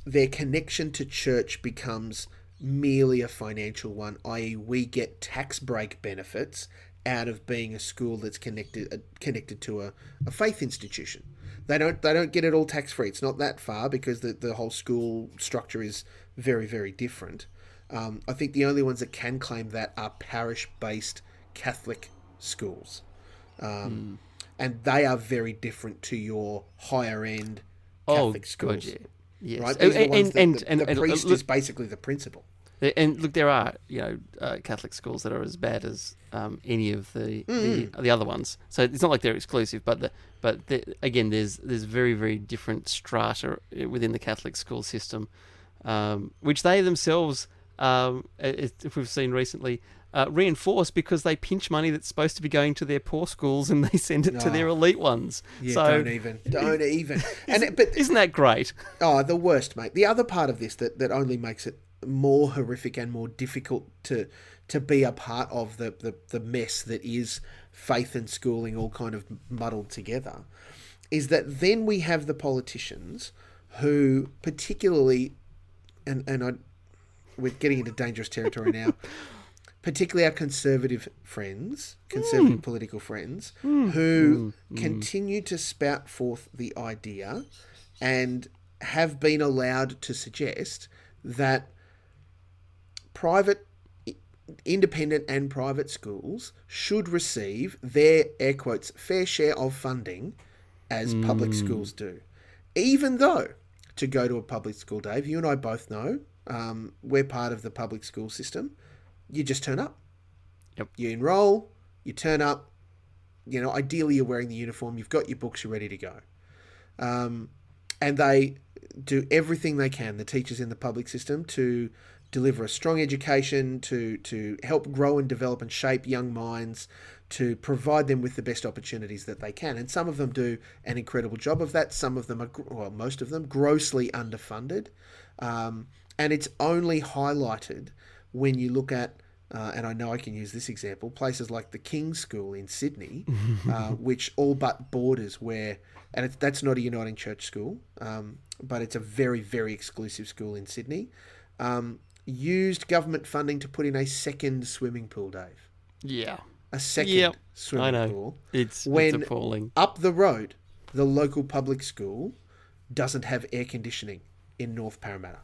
their connection to church becomes merely a financial one, i.e., we get tax break benefits out of being a school that's connected uh, connected to a, a faith institution. They don't they don't get it all tax free. It's not that far because the, the whole school structure is very very different. Um, I think the only ones that can claim that are parish based Catholic schools, um, and they are very different to your higher end Oh, Catholic schools. God, yeah. Yes. Right, these are the and, and, that and, the, and, the and priest look, is basically the principal. and look, there are you know uh, Catholic schools that are as bad as um, any of the, Mm. the the other ones. So it's not like they're exclusive, but the but the, again, there's there's very very different strata within the Catholic school system, um, which they themselves, um, if we've seen recently. Uh, reinforce because they pinch money that's supposed to be going to their poor schools and *laughs* they send it to their Oh. elite ones. Yeah, so don't even, don't *laughs* even. And it, but isn't that great? Oh, the worst, mate. The other part of this that, that only makes it more horrific and more difficult to to be a part of the, the, the mess that is faith and schooling all kind of muddled together is that then we have the politicians who particularly and, and I we're getting into dangerous territory now. *laughs* particularly our conservative friends, conservative hmm. political friends, hmm. who hmm. continue to spout forth the idea and have been allowed to suggest that private independent and private schools should receive their air quotes fair share of funding as public schools do. Even though to go to a public school dave you and i both know um, we're part of the public school system. You just turn up. Yep. you enroll you turn up. You know ideally you're wearing the uniform you've got your books you're ready to go. Um, and they do everything they can the teachers in the public system to deliver a strong education to to help grow and develop and shape young minds to provide them with the best opportunities that they can. And some of them do an incredible job of that. Some of them are well most of them grossly underfunded. Um, and it's only highlighted when you look at uh, and I know I can use this example, places like the King's School in Sydney, *laughs* uh, which all but borders where, and it's, that's not a Uniting Church school, um, but it's a very, very exclusive school in Sydney, um, used government funding to put in a second swimming pool, Dave. Yeah, A second Yep, I swimming know. pool. it's When- it's appalling. Up the road, the local public school doesn't have air conditioning in North Parramatta.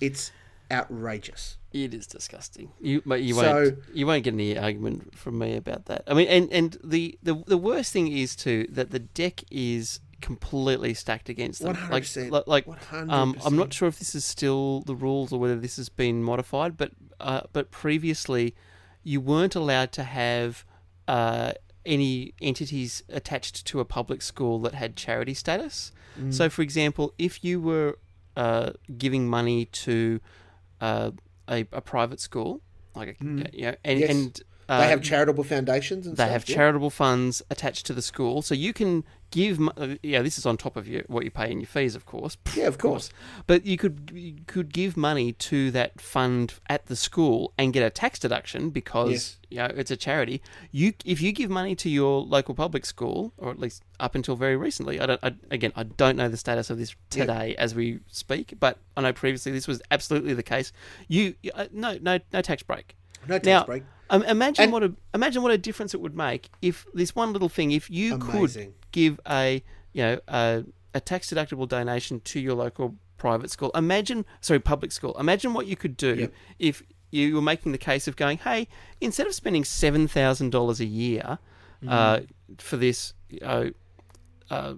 It's outrageous. It is disgusting. You, but you So- won't. You won't get any argument from me about that. I mean, and and the the, the worst thing is too that the deck is completely stacked against them. 100%, like, like um, I'm not sure if this is still the rules or whether this has been modified, but uh, but previously, you weren't allowed to have uh, any entities attached to a public school that had charity status. Mm. So, for example, if you were uh, giving money to uh, a, a private school, like a, you know, and, Mm. Yes. and uh, They have charitable foundations and they stuff. have yeah? charitable funds attached to the school, so you can give. uh, Yeah, this is on top of your, what you pay in your fees, of course. *laughs* Yeah, of course. But you could you could give money to that fund at the school and get a tax deduction because Yes. you know it's a charity. You if you give money to your local public school, or at least up until very recently, I don't. I, again, I don't know the status of this Yeah. today as we speak, but I know previously this was absolutely the case. You uh, no no no tax break. No tax Now, break. Um, imagine And- what a imagine what a difference it would make if this one little thing, if you Amazing. could give a you know a, a tax deductible donation to your local private school. Imagine sorry public school. Imagine what you could do Yep. if you were making the case of going, hey, instead of spending seven thousand dollars a year uh, for this, you know, uh,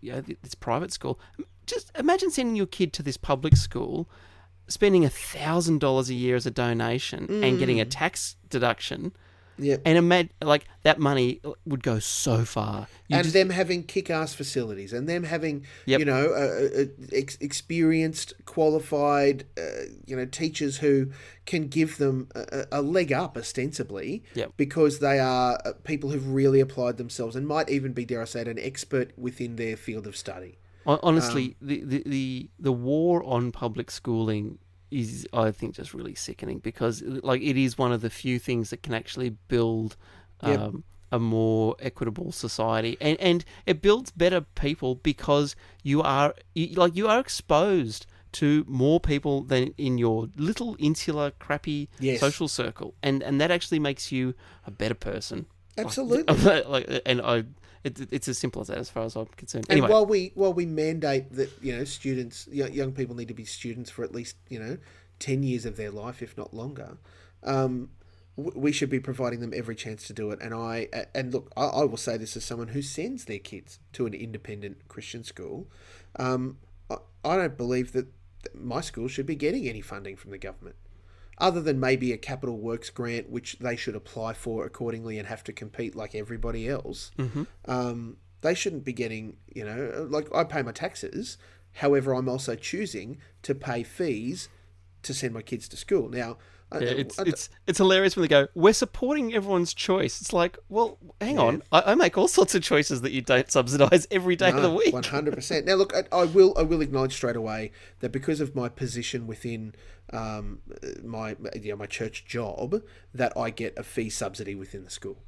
you know, this private school, just imagine sending your kid to this public school spending a thousand dollars a year as a donation and getting a tax deduction, Yeah. and imagine like that money would go so far. You and just- them having kick-ass facilities, and them having Yep. you know uh, uh, ex- experienced, qualified, uh, you know teachers who can give them a, a a leg up ostensibly, Yep. because they are uh, people who've really applied themselves and might even be, dare I say it, an expert within their field of study. Hon- Honestly, Um, the, the, the the war on public schooling is, I think, just really sickening because, like, it is one of the few things that can actually build Yep. um, a more equitable society, and and it builds better people because you are you, like you are exposed to more people than in your little insular crappy Yes. social circle, and and that actually makes you a better person. Absolutely. *laughs* like, and I, it, it's as simple as that, as far as I'm concerned. And while we while we mandate that you know students young, people need to be students for at least you know ten years of their life, if not longer, um, we should be providing them every chance to do it. And I and look, I, I will say this as someone who sends their kids to an independent Christian school. Um, I, I don't believe that my school should be getting any funding from the government. Other than maybe a capital works grant, which they should apply for accordingly and have to compete like everybody else um, they shouldn't be getting, you know, like I pay my taxes. However, I'm also choosing to pay fees to send my kids to school. Now, Yeah, it's I- it's it's hilarious when they go, "We're supporting everyone's choice." It's like, well, hang on, I, I make all sorts of choices that you don't subsidise *laughs* every day of the week. One hundred percent. Now, look, I, I will I will acknowledge straight away that because of my position within um, my you know, my church job, that I get a fee subsidy within the school.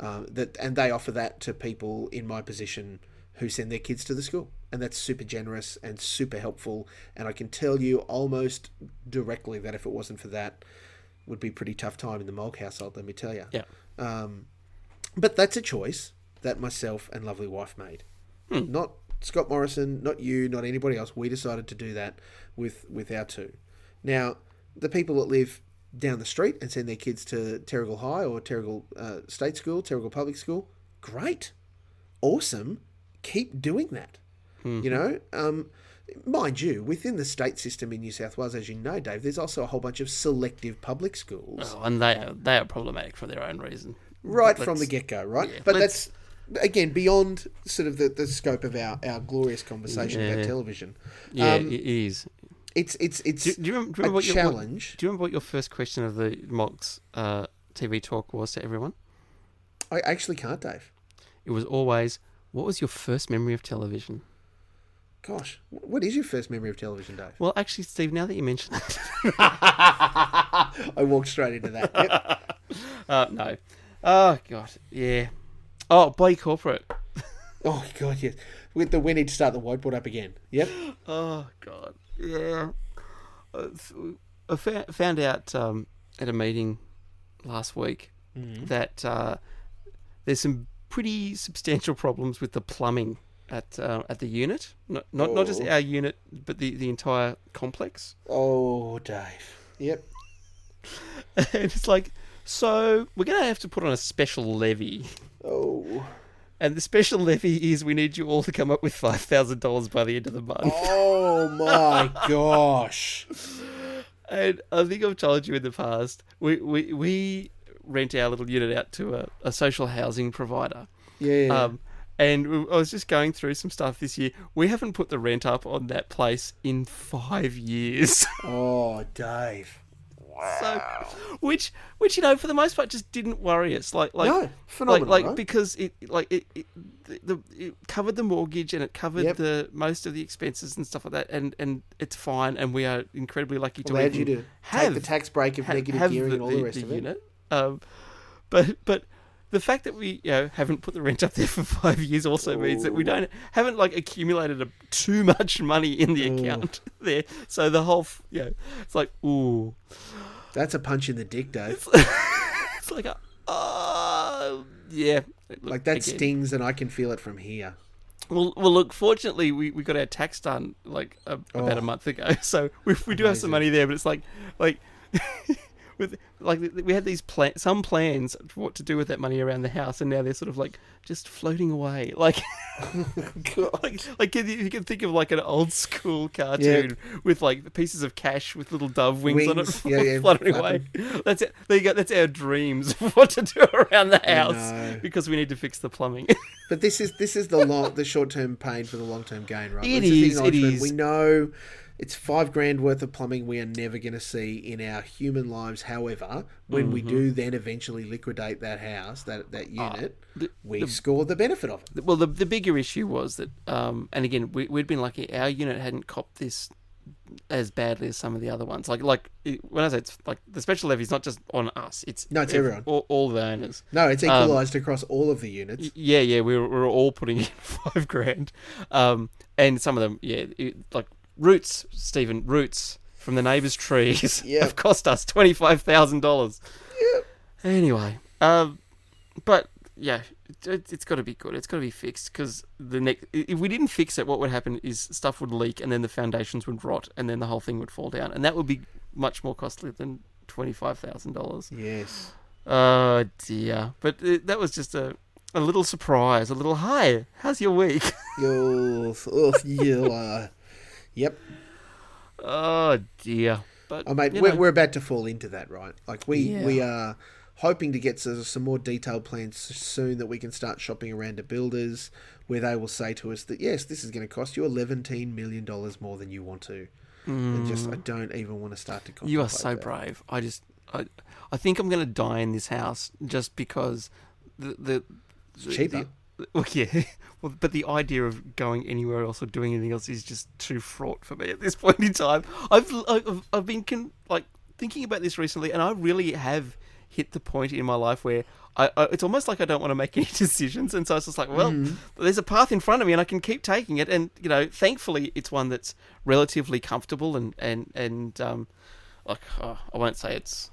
Um, that and they offer that to people in my position who send their kids to the school, and that's super generous and super helpful. And I can tell you almost directly that if it wasn't for that, would be a pretty tough time in the Mulk household. Let me tell you. Yeah, Um, but that's a choice that myself and lovely wife made. Hmm. Not Scott Morrison, not you, not anybody else. We decided to do that with with our two. Now, the people that live down the street and send their kids to Terrigal High or Terrigal uh, State School, Terrigal Public School, great, awesome. Keep doing that. You know, um, mind you, within the state system in New South Wales, as you know, Dave, there's also a whole bunch of selective public schools oh, and they are they are problematic for their own reason. right from the get go, right? yeah, but that's again beyond sort of the, the scope of our, our glorious conversation Yeah. about television. Yeah, Um, it is. It's it's it's Do, do you remember, do you a remember what your, what- challenge. do you remember what your first question of the Mox uh, TV talk was to everyone? I actually can't, Dave. It was always, "What was your first memory of television?" Gosh, what is your first memory of television, Dave? Well, actually, Steve, now that you mention it, *laughs* I walked straight into that. Yep. *laughs* uh, no. Oh God, yeah. Oh, Body Corporate. *laughs* Oh god, yes. With the we need to start the whiteboard up again. Yep. *gasps* Oh God, yeah. Uh, I found out um, at a meeting last week that uh, there's some pretty substantial problems with the plumbing at uh, at the unit. Not not, not just Oh. our unit, but the, the entire complex. Oh, Dave. Yep. *laughs* and it's like, so we're gonna have to put on a special levy. Oh. And the special levy is we need you all to come up with five thousand dollars by the end of the month. Oh my *laughs* gosh. And I think I've told you in the past, we we, we rent our little unit out to a, a social housing provider. Yeah. Um, and I was just going through some stuff this year. We haven't put the rent up on that place in five years. *laughs* oh, Dave. so, which, which you know, for the most part, just didn't worry us. Like, like, No, phenomenal, like, like right? because it, like, it, it, the, the, it covered the mortgage and it covered Yep. the most of the expenses and stuff like that, and and it's fine. And we are incredibly lucky to Allowed you to have take the tax break of ha- negative gearing and all the, rest of it. unit. Um, but but the fact that we you know haven't put the rent up there *laughs* for five years also means that we don't haven't like accumulated a, too much money in the account *laughs* there. So the whole f- you know it's like ooh, That's a punch in the dick, Dave. *laughs* it's like a oh yeah. Look, Like that again. stings, and I can feel it from here. Well, well, look. Fortunately, we, we got our tax done like a, about Oh. a month ago, so we, we do have some money there. But it's like like with like we had these plan some plans for what to do with that money around the house, and now they're sort of like just floating away. *laughs* *laughs* Like like like you you can think of like an old school cartoon with like pieces of cash with little dove wings, on it, Wings, yeah, *laughs* yeah, fluttering away. That's it. There you go. That's our dreams of what to do around the house because we need to fix the plumbing. But this is this is the long, the short term pain for the long term gain, right? It is, it We know it's five grand worth of plumbing we are never going to see in our human lives. However, when we do Mm-hmm. then eventually liquidate that house, that that unit, Ah, the- we score the benefit of it. Well, the the bigger issue was that, um, and again, we, we'd been lucky. Our unit hadn't copped this as badly as some of the other ones. Like like it- when I say it's like the special levy is not just on us. It's No, it's ev- everyone. all, all the owners. No, it's Um, equalised across all of the units. Yeah, yeah, we were, we were all putting *laughs* in five grand, um, and some of them, yeah, it, like roots, Stephen, roots from the neighbours' trees *laughs* Yep. have cost us twenty five thousand dollars. Yep. Anyway, um, but yeah, it, it's got to be good. It's got to be fixed because the next, if we didn't fix it, what would happen is stuff would leak, and then the foundations would rot, and then the whole thing would fall down, and that would be much more costly than twenty five thousand dollars. Yes. Oh dear. But it, that was just a, a little surprise, a little hi, how's your week? *laughs* Oh, oh, you are. Yep. oh dear. But Oh, mate, we're, know, we're about to fall into that, right? Like we Yeah. we are hoping to get some, some more detailed plans soon that we can start shopping around to builders, where they will say to us that yes, this is going to cost you eleven million dollars more than you want to, and just I don't even want to start to. Mm. you are so that. brave. I just I I think I'm gonna die in this house just because the the It's cheaper. the- *laughs* well, yeah, *laughs* well, but the idea of going anywhere else or doing anything else is just too fraught for me at this *laughs* point in time. I've I've, I've been con- like thinking about this recently, and I really have hit the point in my life where I, I it's almost like I don't want to make any decisions, and so it's just like, well, Mm-hmm. there's a path in front of me, and I can keep taking it, and you know, thankfully, it's one that's relatively comfortable and and and um, like oh, I won't say it's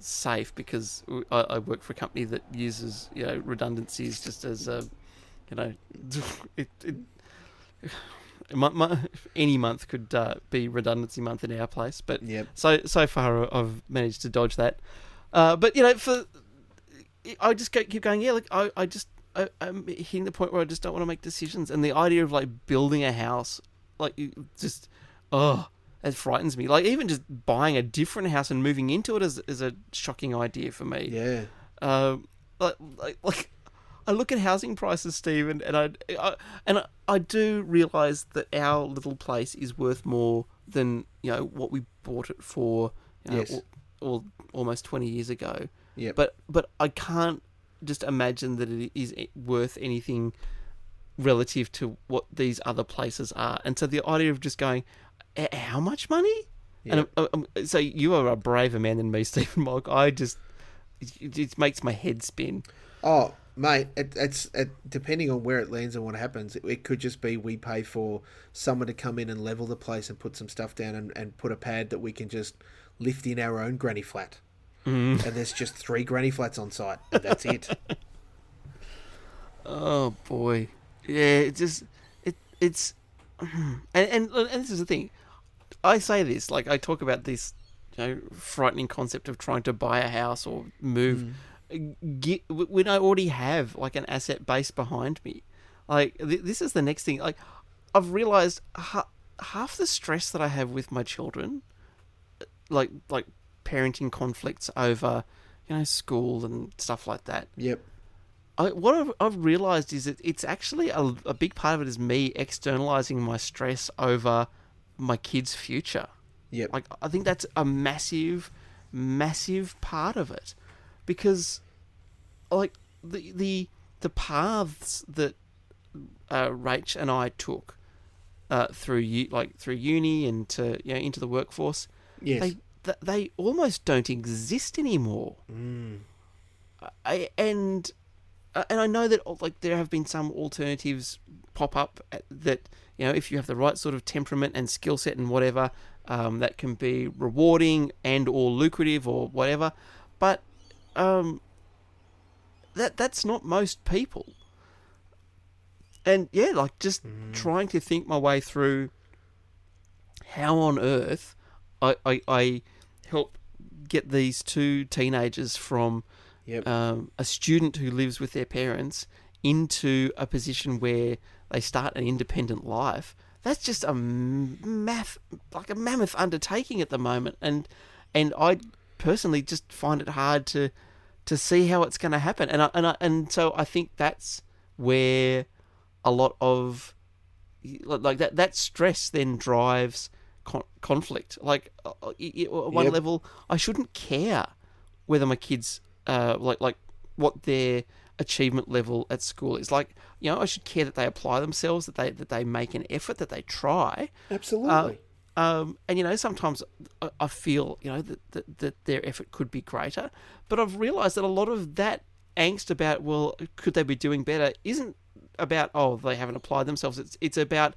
safe because I, I work for a company that uses you know redundancies just as a you know *laughs* it, it *sighs* my, my, *laughs* any month could uh, be redundancy month in our place but Yep. so so far I've managed to dodge that uh, but you know for I just go, keep going yeah like I, I just I, I'm hitting the point where I just don't want to make decisions and the idea of like building a house like you just oh it frightens me. Like even just buying a different house and moving into it is, is a shocking idea for me. Yeah. Um, like, like, like I look at housing prices, Stephen, and I, I and I, I do realize that our little place is worth more than you know what we bought it for. You know, Yes. al- al- almost twenty years ago. Yep. But but I can't just imagine that it is worth anything relative to what these other places are. And so the idea of just going, "Eh, how much money? And Yep. um, um, so you are a braver man than me, *laughs* Stephen Mark. I just it, it makes my head spin. Oh, mate, it, it's it, depending on where it lands and what happens. It, it could just be we pay for someone to come in and level the place and put some stuff down and, and put a pad that we can just lift in our own granny flat. Mm. And there's just three granny flats on site, and that's it. *laughs* Oh boy, yeah. It just it it's *clears throat* and and and this is the thing. I say this like I talk about this, you know, frightening concept of trying to buy a house or move. Mm. Get, when I already have like an asset base behind me, like th- this is the next thing. Like I've realized ha- half the stress that I have with my children, uh, like like parenting conflicts over, you know, school and stuff like that. Yep. I, what I've, I've realized is that it's actually a, a big part of it is me externalizing my stress over my kids' future. Yep. Like I think that's a massive, massive part of it, because, like the the the paths that uh, Rach and I took uh, through like through uni and to you know into the workforce, yes. they th- they almost don't exist anymore. Mm. I, and uh, and I know that like there have been some alternatives pop up at- that you know if you have the right sort of temperament and skill set and whatever um, that can be rewarding and or lucrative or whatever, but um, that that's not most people. And yeah, like just trying to think my way through how on earth I, I, I help get these two teenagers from Yep. um, a student who lives with their parents into a position where they start an independent life. That's just a math, like a mammoth undertaking at the moment, and and I personally just find it hard to to see how it's going to happen, and I, and I, and so I think that's where a lot of like that that stress then drives con- conflict. Like uh, uh, y- y- at one Yep. level, I shouldn't care whether my kids uh like like what their achievement level at school is. Like you know, I should care that they apply themselves, that they that they make an effort, that they try. Absolutely. Uh, Um, and you know, sometimes I, I feel you know that, that that their effort could be greater, but I've realised that a lot of that angst about well, could they be doing better, isn't about oh they haven't applied themselves. It's it's about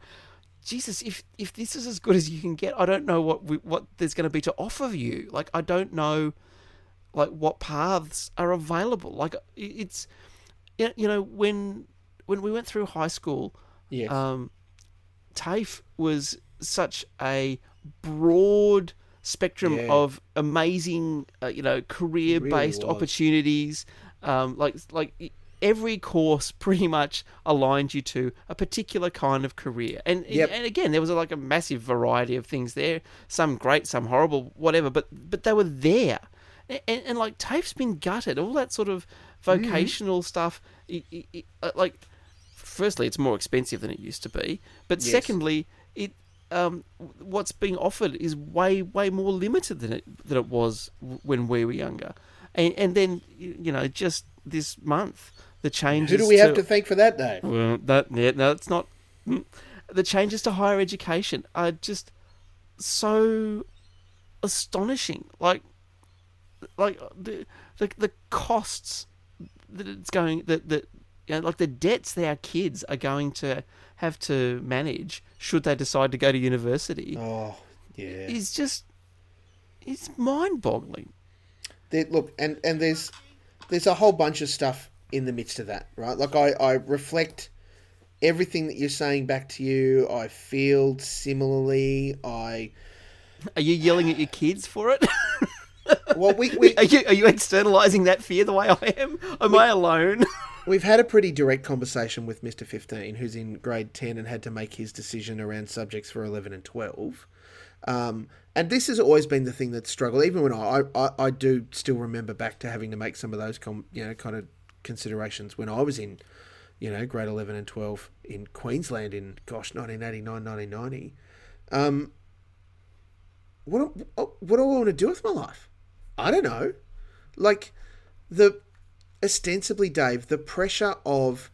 Jesus, if if this is as good as you can get, I don't know what we, what there's going to be to offer you. Like I don't know, like what paths are available. Like it's, you know, when when we went through high school, Yes. um, TAFE was such a broad spectrum Yeah. of amazing, uh, you know, career-based was. opportunities. Um, like like every course *laughs* pretty much aligned you to a particular kind of career, and Yep. and again there was like a massive variety of things there. Some great, some horrible, whatever. But but they were there. And, and, like TAFE's been gutted, all that sort of Mm-hmm. vocational stuff. i i i- uh, like firstly, it's more expensive than it used to be, but Yes. secondly, it um, what's being offered is way way more limited than it than it was when we were younger, and and then you know just this month the changes. Who do we have to thank for that, Dave? Well, that yeah, no, it's not. mm. The changes to higher education are just so astonishing. Like, like uh, the the, the costs that it's going that that you know, like the debts that our kids are going to have to manage should they decide to go to university Oh, yeah. is just it's mind-boggling. There, look, and and there's there's a whole bunch of stuff in the midst of that, right? Like I I reflect everything that you're saying back to you. I feel similarly. I Are you yelling at your kids for it? *laughs* *laughs* well, we, we are you are you externalizing that fear the way I am? Am I alone? *laughs* We've had a pretty direct conversation with Mr. 15, who's in grade 10 and had to make his decision around subjects for 11 and 12. Um, and this has always been the thing that struggled, even when I, I, I do still remember back to having to make some of those, com, you know, kind of considerations when I was in, you know, grade 11 and 12 in Queensland in, gosh, 1989, 1990. Um, what, what do I want to do with my life? I don't know. Like, the ostensibly, Dave, the pressure of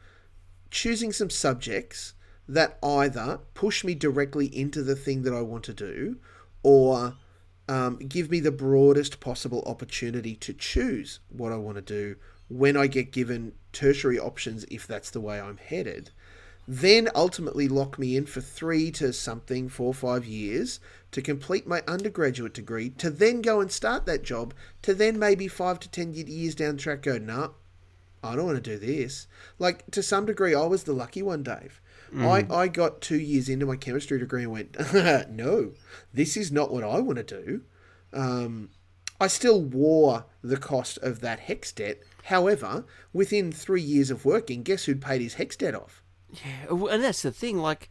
choosing some subjects that either push me directly into the thing that I want to do or um, give me the broadest possible opportunity to choose what I want to do when I get given tertiary options, if that's the way I'm headed. Then ultimately lock me in for three to something, four or five years to complete my undergraduate degree, to then go and start that job, to then maybe five to ten years down the track go, nah, I don't want to do this. Like to some degree, I was the lucky one, Dave. I, I got two years into my chemistry degree and went, *laughs* no, this is not what I want to do. Um, I still wore the cost of that HECS debt. However, within three years of working, guess who'd paid his HECS debt off? Yeah, and that's the thing. Like,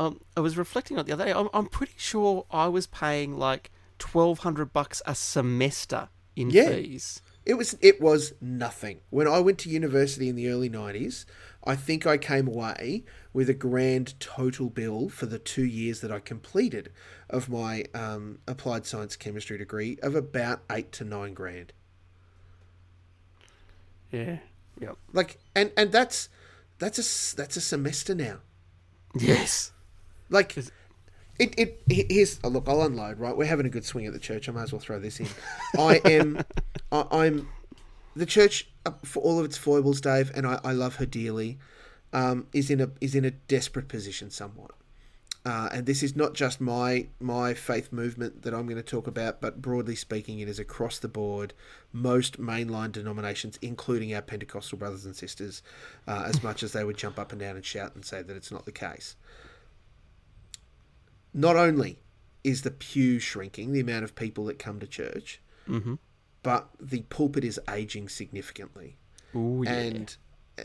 um, I was reflecting on it the other day. I'm, I'm pretty sure I was paying like twelve hundred bucks a semester in Yeah. fees. It was it was nothing. When I went to university in the early nineties, I think I came away with a grand total bill for the two years that I completed of my um, applied science chemistry degree of about eight to nine grand. Yeah. Yep. Like, and and that's that's a that's a semester now. Yes. Like, it, it here's oh, look. I'll unload. Right, we're having a good swing at the church. I might as well throw this in. I am, *laughs* I, I'm, the church uh, for all of its foibles, Dave, and I, I love her dearly. Um, is in a is in a desperate position somewhat. Uh, and this is not just my my faith movement that I'm going to talk about, but broadly speaking, it is across the board. Most mainline denominations, including our Pentecostal brothers and sisters, uh, as much as they would jump up and down and shout and say that it's not the case. Not only is the pew shrinking, the amount of people that come to church, Mm-hmm. but the pulpit is aging significantly Ooh, yeah. and uh,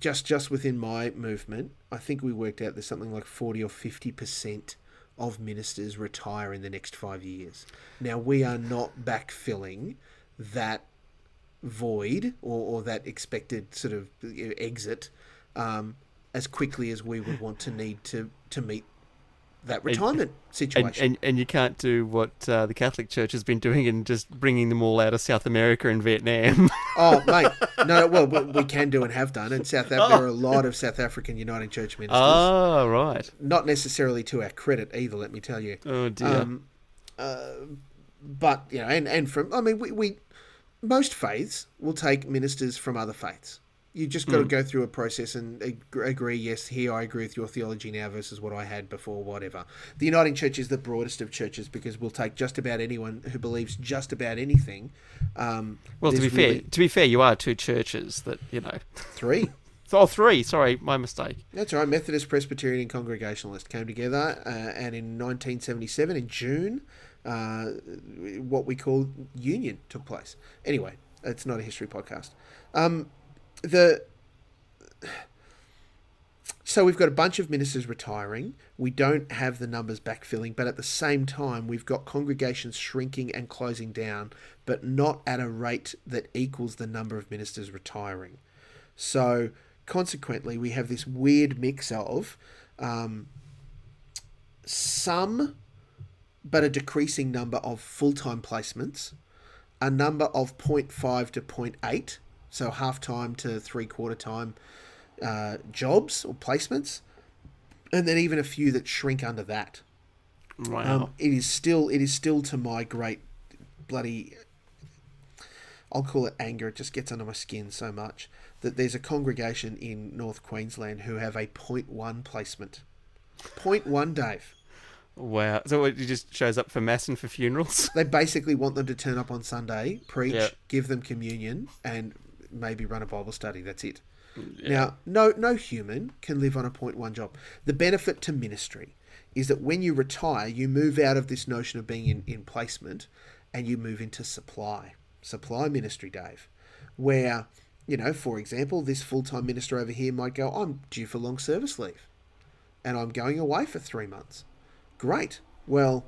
just just within my movement, I think we worked out there's something like forty or fifty percent of ministers retire in the next five years. Now we are not backfilling that void or, or that expected sort of exit um, as quickly as we would want to need to to meet that retirement and, situation. And, and you can't do what uh, the Catholic Church has been doing and just bringing them all out of South America and Vietnam. *laughs* oh, mate, no, well, we can do and have done. In South Africa, there are a lot of South African Uniting Church ministers. Oh, right. Not necessarily to our credit either, let me tell you. Oh dear. Um, uh, but you know, and and from I mean, we, we most faiths will take ministers from other faiths. You just got to mm. go through a process and agree. Yes, here I agree with your theology now versus what I had before. Whatever. The Uniting Church is the broadest of churches because we'll take just about anyone who believes just about anything. Um, well, to be really... fair, to be fair, you are two churches that you know. Three. *laughs* oh, three. Sorry, my mistake. That's right. Methodist, Presbyterian, and Congregationalist came together, uh, and in 1977, in June, uh, what we call union took place. Anyway, it's not a history podcast. Um, the so we've got a bunch of ministers retiring. We don't have the numbers backfilling, but at the same time, we've got congregations shrinking and closing down, but not at a rate that equals the number of ministers retiring. So consequently, we have this weird mix of um, some, but a decreasing number of full time placements, a number of 0.5 to 0.8 so half time to three quarter time uh, jobs or placements, and then even a few that shrink under that. Wow. Um, it is still it is still to my great bloody I'll call it anger, it just gets under my skin so much that there's a congregation in North Queensland who have a 0.1 placement. 0.1 Dave. Wow. So it just shows up for mass and for funerals? They basically want them to turn up on Sunday, preach, give them communion, and maybe run a Bible study. That's it. Yeah. Now, no, no human can live on a point one job. The benefit to ministry is that when you retire, you move out of this notion of being in, in placement and you move into supply. Supply ministry, Dave. Where, you know, for example, this full time minister over here might go, I'm due for long service leave and I'm going away for three months. Great. Well,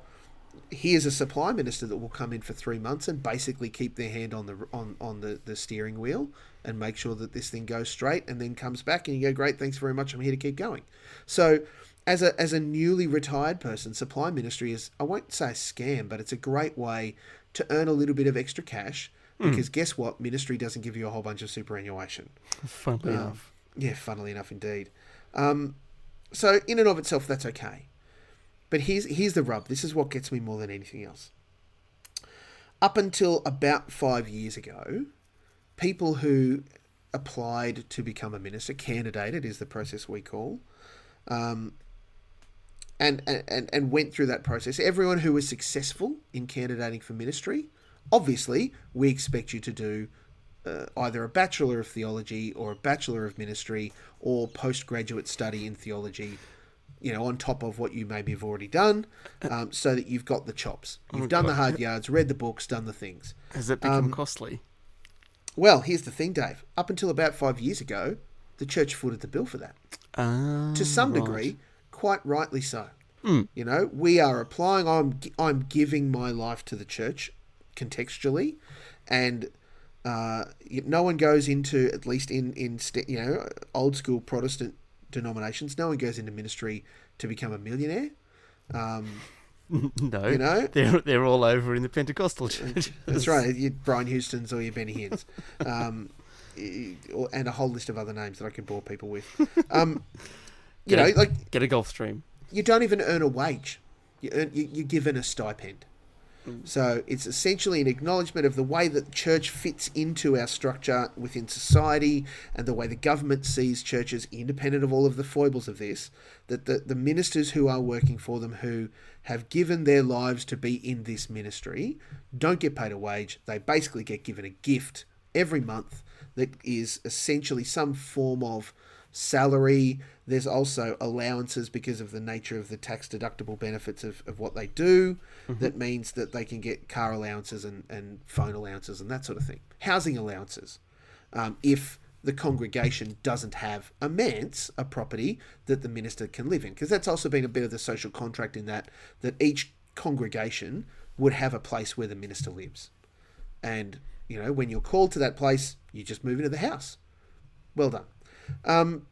here's a supply minister that will come in for three months and basically keep their hand on the on, on the, the steering wheel and make sure that this thing goes straight and then comes back and you go great thanks very much. I'm here to keep going. So as a as a newly retired person supply ministry is i won't say a scam but it's a great way to earn a little bit of extra cash hmm. because mm. guess what? Ministry doesn't give you a whole bunch of superannuation. Funnily um, enough. yeah funnily enough indeed. Um, so in and of itself that's okay but here's here's the rub. This is what gets me more than anything else. Up until about five years ago, people who applied to become a minister, candidated is the process we call, um, and, and, and went through that process. Everyone who was successful in candidating for ministry, obviously, we expect you to do uh, either a Bachelor of Theology or a Bachelor of Ministry or postgraduate study in theology you know, on top of what you maybe have already done, um, so that you've got the chops. You've oh, done God. the hard yards, read the books, done the things. Has it become um, costly? Well, here's the thing, Dave. Up until about five years ago, the church footed the bill for that. Uh, to some right. degree, quite rightly so. Mm. You know, we are applying. I'm I'm giving my life to the church, contextually, and uh, no one goes into at least in in you know old school Protestant denominations. No one goes into ministry to become a millionaire. Um, *laughs* no, you know they're they're all over in the Pentecostal church. *laughs* That's right. *laughs* Your Brian Houston's or your Benny Hinn's, um, and a whole list of other names that I can bore people with. Um, you get know, a, like get a Gulfstream. You don't even earn a wage. You earn, you, you're given a stipend. So it's essentially an acknowledgement of the way that the church fits into our structure within society and the way the government sees churches, independent of all of the foibles of this, that the, the ministers who are working for them, who have given their lives to be in this ministry, don't get paid a wage. They basically get given a gift every month that is essentially some form of salary. There's also allowances because of the nature of the tax deductible benefits of, of what they do. Mm-hmm. That means that they can get car allowances and, and phone allowances and that sort of thing. Housing allowances. Um, if the congregation doesn't have a manse, a property that the minister can live in. Because that's also been a bit of the social contract in that that each congregation would have a place where the minister lives. And, you know, when you're called to that place, you just move into the house. Well done. Um,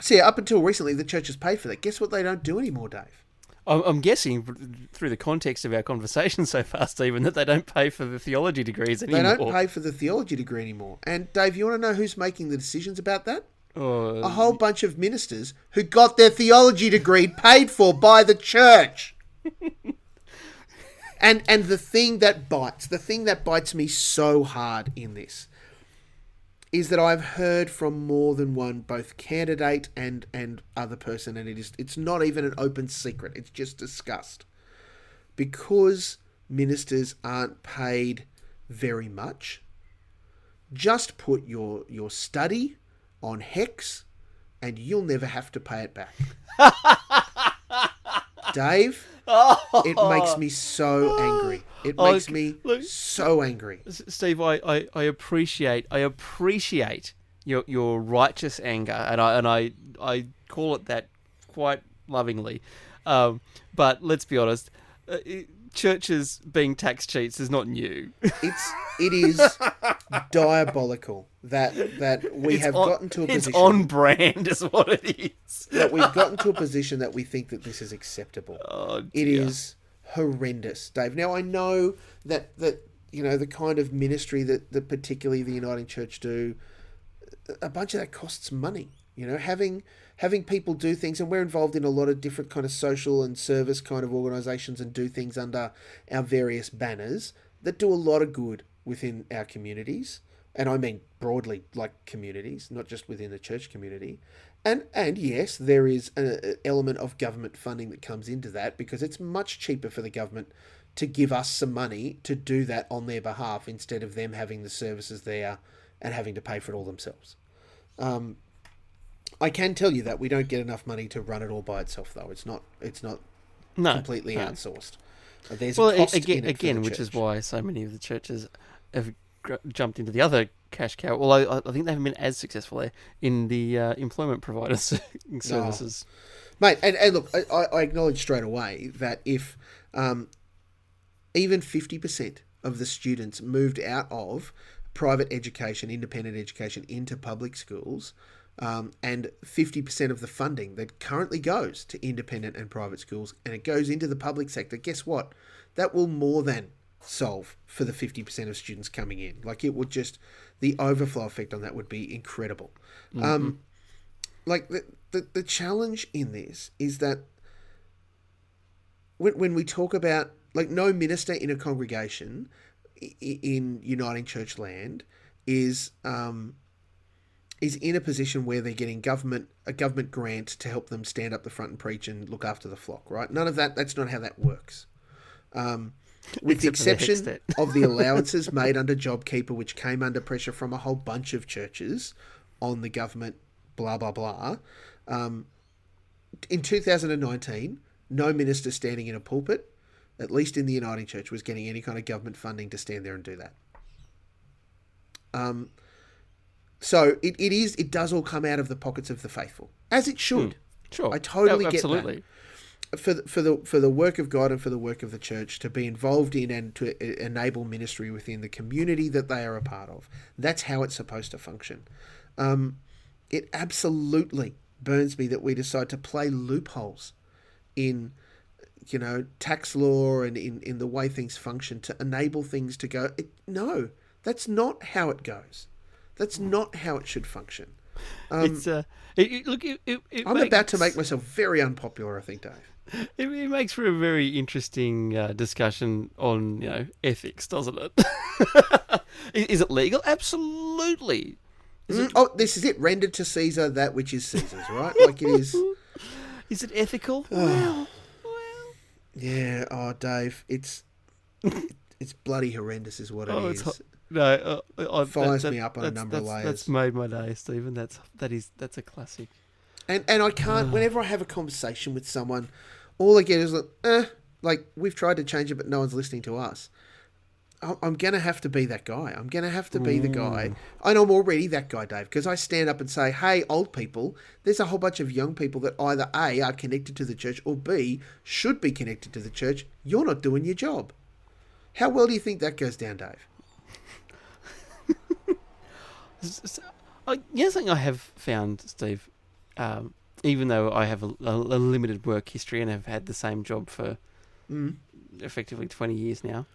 so yeah, up until recently, the church has paid for that. Guess what? They don't do anymore, Dave. I'm, I'm guessing through the context of our conversation *laughs* so far, Stephen, that they don't pay for the theology degrees anymore. They don't pay for the theology degree anymore. And Dave, you want to know who's making the decisions about that? Oh, A whole bunch of ministers who got their theology degree paid for by the church. *laughs* and and the thing that bites, the thing that bites me so hard in this is that I've heard from more than one both candidate and and other person and it is it's not even an open secret. It's just discussed. Because ministers aren't paid very much, just put your your study on HECS and you'll never have to pay it back. *laughs* Dave, *laughs* it makes me so angry. It Oh, makes me look- so angry. Steve, I, I, I appreciate I appreciate your your righteous anger, and I and I I call it that quite lovingly. Um, but let's be honest, uh, it- churches being tax cheats is not new. It's it is diabolical that that we It's have on- gotten to a position. it's on brand, *laughs* is what it is. that we've gotten to a position that we think that this is acceptable. Oh, It is horrendous, Dave. Now I know that that you know the kind of ministry that, that particularly the Uniting Church do. A bunch of that costs money. You know, having having people do things, and we're involved in a lot of different kind of social and service kind of organisations, and do things under our various banners that do a lot of good within our communities. And I mean broadly, like communities, not just within the church community. And and yes, there is an element of government funding that comes into that because it's much cheaper for the government to give us some money to do that on their behalf instead of them having the services there and having to pay for it all themselves. Um, I can tell you that we don't get enough money to run it all by itself, though. It's not. It's not no, completely no. outsourced. There's Well, a again, in it for the again, which is why so many of the churches have gr- jumped into the other cash cow. Although I- I think they haven't been as successful there in the uh, employment providers *laughs* services. Mate, and, and look, I, I acknowledge straight away that if um, even 50% of the students moved out of private education, independent education, into public schools, um, and 50% of the funding that currently goes to independent and private schools, and it goes into the public sector, guess what? That will more than solve for the 50% of students coming in. Like it would just, the overflow effect on that would be incredible. Um, like the, the the challenge in this is that when when we talk about like no minister in a congregation in Uniting Church land is um is in a position where they're getting government a government grant to help them stand up the front and preach and look after the flock, right? None of that. That's not how that works. Um, with the Except the exception HECS debt. *laughs* of the *laughs* allowances made under JobKeeper, which came under pressure from a whole bunch of churches on the government, blah blah blah. Um, in 2019, no minister standing in a pulpit, at least in the Uniting Church, was getting any kind of government funding to stand there and do that. Um, so it, it is it does all come out of the pockets of the faithful, as it should. Sure, I totally Oh, get that absolutely. for the, for the for the work of God and for the work of the church to be involved in and to e- enable ministry within the community that they are a part of. That's how it's supposed to function. Um, it absolutely burns me that we decide to play loopholes in you know tax law and in, in the way things function to enable things to go it, no that's not how it goes that's not how it should function it's uh, it, it- look. It, it, it i'm makes, about to make myself very unpopular i think dave *laughs* It, it makes for a very interesting uh, discussion on you know ethics, doesn't it? *laughs* is, is it legal? Absolutely. Mm, oh, this is it. Rendered to Caesar that which is Caesar's, right? *laughs* Like it is. Is it ethical? *sighs* well, well. Yeah. Oh, Dave, it's it's bloody horrendous, is what Oh, is. it's hot. No, uh, I, Fires me up on a number of layers. That's made my day, Stephen. That's that is that's a classic. And and I can't. Whenever I have a conversation with someone, all I get is like, eh, like we've tried to change it, but no one's listening to us. I'm- I'm gonna have to be that guy. I'm gonna have to be the guy, and I'm already that guy, Dave, because I stand up and say, "Hey, old people, there's a whole bunch of young people that either a are connected to the church or b should be connected to the church. You're not doing your job. How well do you think that goes down, Dave? S- s- I, you know something I have found, Steve, um, even though I have a, a, a limited work history and have had the same job for Mm. effectively 20 years now,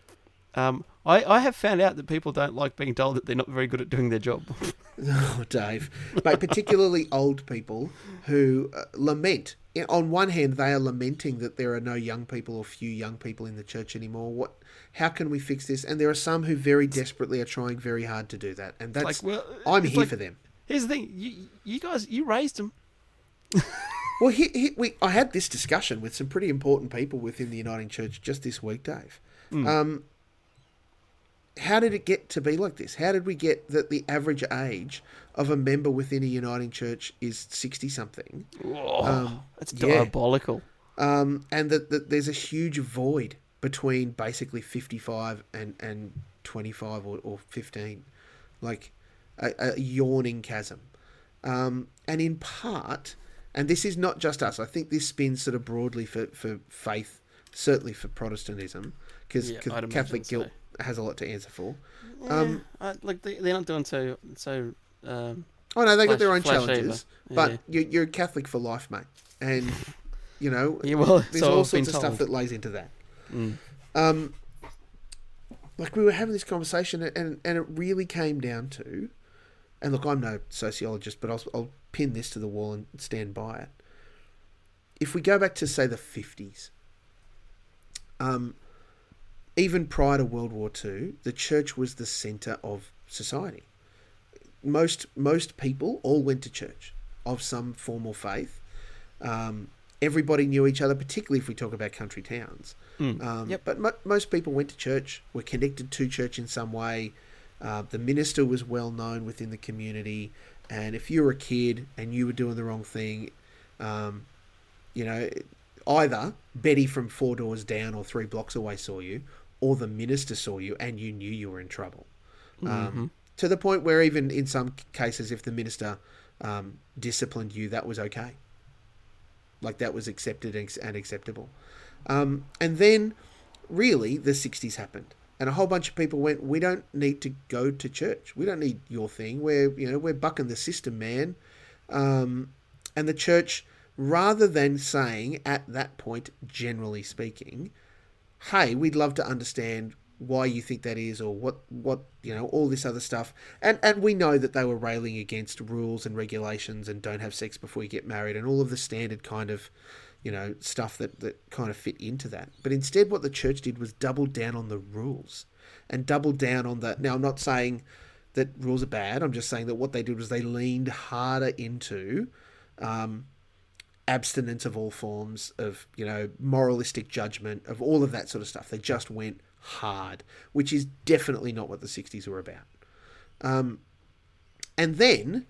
um, I, I have found out that people don't like being told that they're not very good at doing their job. *laughs* Oh, Dave. But particularly *laughs* old people who uh, lament. On one hand, they are lamenting that there are no young people or few young people in the church anymore. What? How can we fix this? And there are some who very desperately are trying very hard to do that. And that's like, well, I'm here like- for them. Here's the thing: you, you guys, you raised them. *laughs* Well, he, he, we, I had this discussion with some pretty important people within the Uniting Church just this week, Dave. Mm. Um, how did it get to be like this? How did we get that the average age of a member within a Uniting Church is 60 something? Oh, Um, that's yeah. diabolical. um, and that, that there's a huge void between basically 55 and, and 25 or, or 15 like a, a yawning chasm um, and in part and this is not just us i think this spins sort of broadly for, for faith certainly for protestantism because Yeah, catholic so. guilt has a lot to answer for Um, Um, like they, they're not doing so so. Um, oh no they got their own challenges either. but you're, you're catholic for life mate and *laughs* you know yeah, well, there's so all I've sorts of stuff that lays into that Mm. um, like we were having this conversation, and and it really came down to, and look, I'm no sociologist, but I'll I'll pin this to the wall and stand by it. If we go back to say the 50s, um, even prior to World War II, the church was the centre of society. Most most people all went to church of some form or faith. Um, everybody knew each other, particularly if we talk about country towns. Mm. Um, Yep. But mo- most people went to church, were connected to church in some way. Uh, the minister was well known within the community, and if you were a kid and you were doing the wrong thing, um, you know, either Betty from four doors down or three blocks away saw you, or the minister saw you and you knew you were in trouble. Mhm. Um, to the point where even in some cases, if the minister um, disciplined you, that was okay. Like that was accepted and acceptable. Um, and then, really, the '60s happened, and a whole bunch of people went, "We don't need to go to church. We don't need your thing. We're you know we're bucking the system, man." Um, and the church, rather than saying at that point, generally speaking, hey, we'd love to understand why you think that is or what what you know all this other stuff. And and we know that they were railing against rules and regulations and don't have sex before you get married and all of the standard kind of you know stuff that that kind of fit into that. But instead what the church did was double down on the rules and double down on that now i'm not saying that rules are bad. I'm just saying that what they did was they leaned harder into um, abstinence of all forms of you know moralistic judgment of all of that sort of stuff. They just went hard which is definitely not what the 60s were about. Um, and then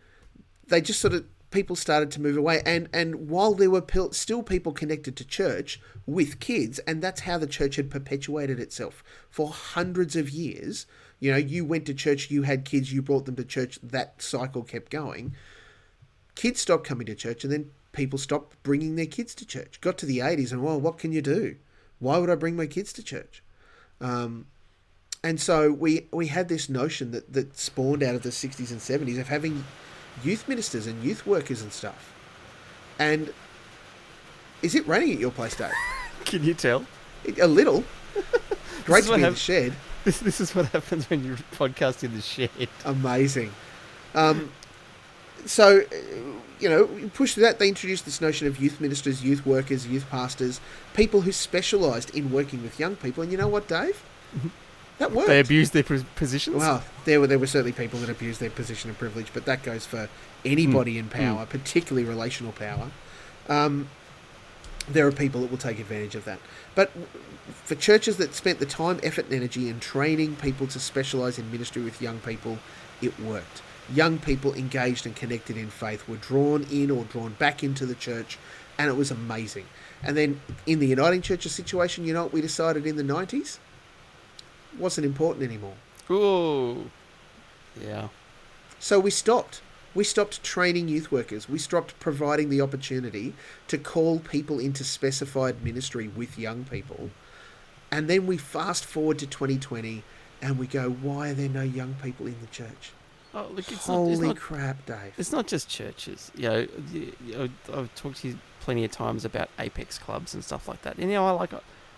they just sort of people started to move away. And and while there were still people connected to church with kids and that's how the church had perpetuated itself. For hundreds of years you know you went to church you had kids you brought them to church that cycle kept going. Kids stopped coming to church and then people stopped bringing their kids to church. Got to the 80s and well what can you do? Why would i bring my kids to church um, and so we we had this notion that that spawned out of the 60s and 70s of having youth ministers and youth workers and stuff and is it raining at your place dave *laughs* Can you tell? It- a little *laughs* great to be in the shed *laughs* This, this is what happens when you podcast in the shed. amazing. Um, so, uh, you know, we pushed that. They introduced this notion of youth ministers, youth workers, youth pastors, people who specialised in working with young people. And you know what, Dave? That worked. They abused their pos- positions. Well, there were there were certainly people that abused their position of privilege, but that goes for anybody in power, particularly relational power. Um, there are people that will take advantage of that. But for churches that spent the time, effort, and energy in training people to specialise in ministry with young people, it worked. Young people engaged and connected in faith were drawn in or drawn back into the church, and it was amazing. And then in the Uniting Churches situation, you know what we decided in the 90s? Wasn't important anymore. Ooh. Yeah. So we stopped. We stopped training youth workers. We stopped providing the opportunity to call people into specified ministry with young people. And then we fast forward to 2020 and we go, why are there no young people in the church? Oh, look, it's Holy not, it's not crap, Dave. It's not just churches. You know, you know, I've talked to you plenty of times about apex clubs and stuff like that. And you know, I like,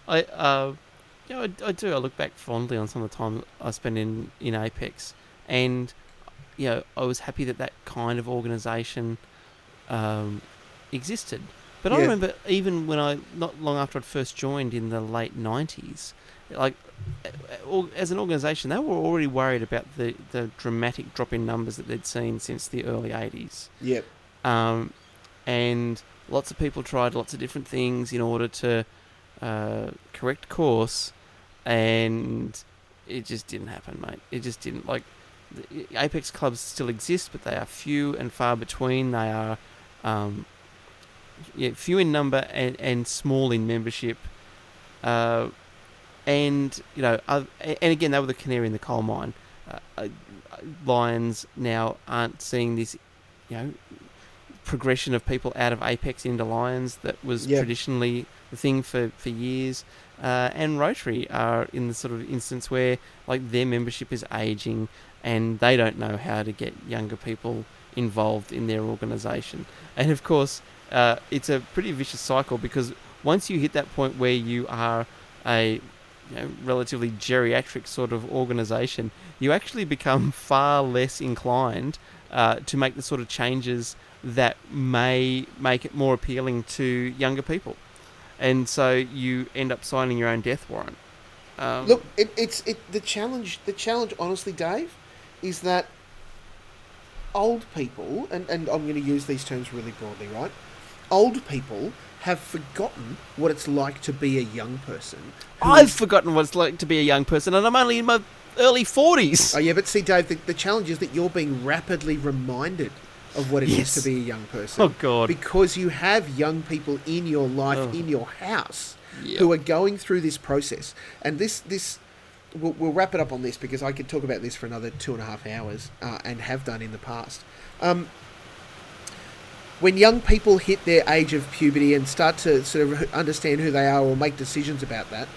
I, uh, you know, I, I do. I look back fondly on some of the time I spent in in apex, and you know, I was happy that that kind of organisation um, existed. But I remember even when I not long after I'd first joined in the late nineties, like uh, uh, as an organisation, they were already worried about the, the dramatic drop in numbers that they'd seen since the early eighties. Yep. Um, and lots of people tried lots of different things in order to uh, correct course, and it just didn't happen, mate. It just didn't. Like, the Apex clubs still exist, but they are few and far between. They are um, yeah, few in number and, and small in membership. Uh, and you know, uh, and again, they were the canary in the coal mine. Uh, uh, Lions now aren't seeing this, you know, progression of people out of Apex into Lions that was traditionally the thing for for years. Uh, and Rotary are in the sort of instance where like their membership is aging, and they don't know how to get younger people involved in their organisation. And of course, uh, it's a pretty vicious cycle because once you hit that point where you are a you know, relatively geriatric sort of organisation, you actually become far less inclined uh, to make the sort of changes that may make it more appealing to younger people. And so you end up signing your own death warrant. Um, Look, it, it's it. The challenge, the challenge, honestly, Dave, is that old people, and, and I'm going to use these terms really broadly, right? Old people have forgotten what it's like to be a young person. I've is- forgotten what it's like to be a young person, and I'm only in my early 40s. Oh yeah, but see, Dave, the, the challenge is that you're being rapidly reminded of what it is Yes. to be a young person. Oh, God. Because you have young people in your life, Oh. in your house, Yep. who are going through this process. And this, this, we'll, we'll wrap it up on this because I could talk about this for another two and a half hours, uh, and have done in the past. Um, when young people hit their age of puberty and start to sort of understand who they are or make decisions about that,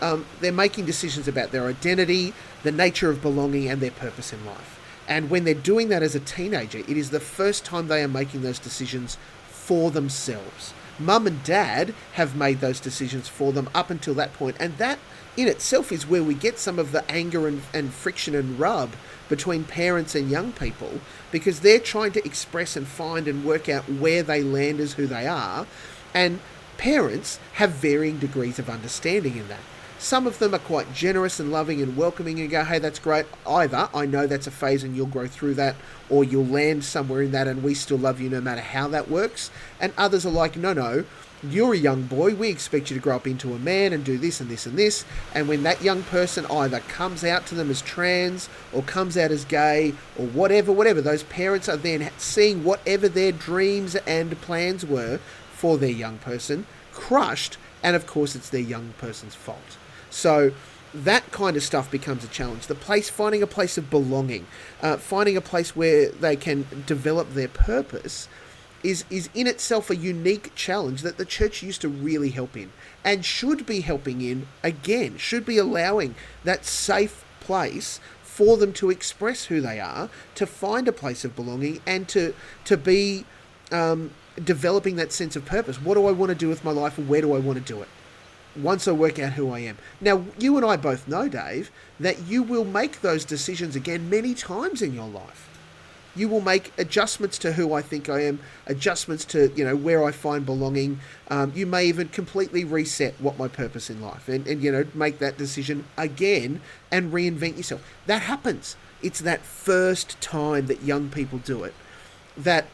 um, they're making decisions about their identity, the nature of belonging, and their purpose in life. And when they're doing that as a teenager, it is the first time they are making those decisions for themselves. Mum and dad have made those decisions for them up until that point, and that in itself is where we get some of the anger and, and friction and rub between parents and young people because they're trying to express and find and work out where they land as who they are, and parents have varying degrees of understanding in that. Some of them are quite generous and loving and welcoming and go, hey, that's great. Either I know that's a phase and you'll grow through that, or you'll land somewhere in that and we still love you no matter how that works. And others are like, no, no, you're a young boy. We expect you to grow up into a man and do this and this and this. And when that young person either comes out to them as trans or comes out as gay or whatever, whatever, those parents are then seeing whatever their dreams and plans were for their young person crushed. And of course, it's their young person's fault. So that kind of stuff becomes a challenge. The place, finding a place of belonging, uh, finding a place where they can develop their purpose, is is in itself a unique challenge that the church used to really help in and should be helping in again. Should be allowing that safe place for them to express who they are, to find a place of belonging, and to to be um, developing that sense of purpose. What do I want to do with my life, and where do I want to do it? once I work out who I am. Now, you and I both know, Dave, that you will make those decisions again many times in your life. You will make adjustments to who I think I am, adjustments to you know where I find belonging. Um, you may even completely reset what my purpose in life, and, and you know make that decision again and reinvent yourself. That happens. It's that first time that young people do it. That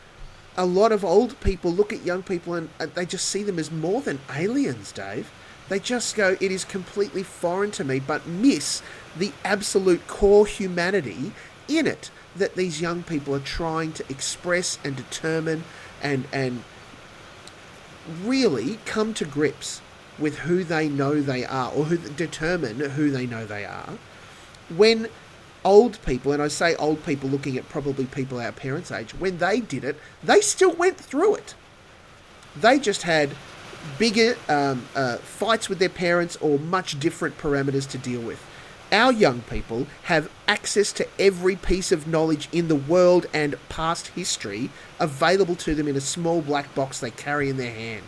a lot of old people look at young people and they just see them as more than aliens, Dave. They just go, it is completely foreign to me, but miss the absolute core humanity in it that these young people are trying to express and determine and and really come to grips with who they know they are or who determine who they know they are. When old people and i say old people looking at probably people our parents age when they did it they still went through it. They just had bigger um, uh, fights with their parents or much different parameters to deal with Our young people have access to every piece of knowledge in the world and past history available to them in a small black box they carry in their hand.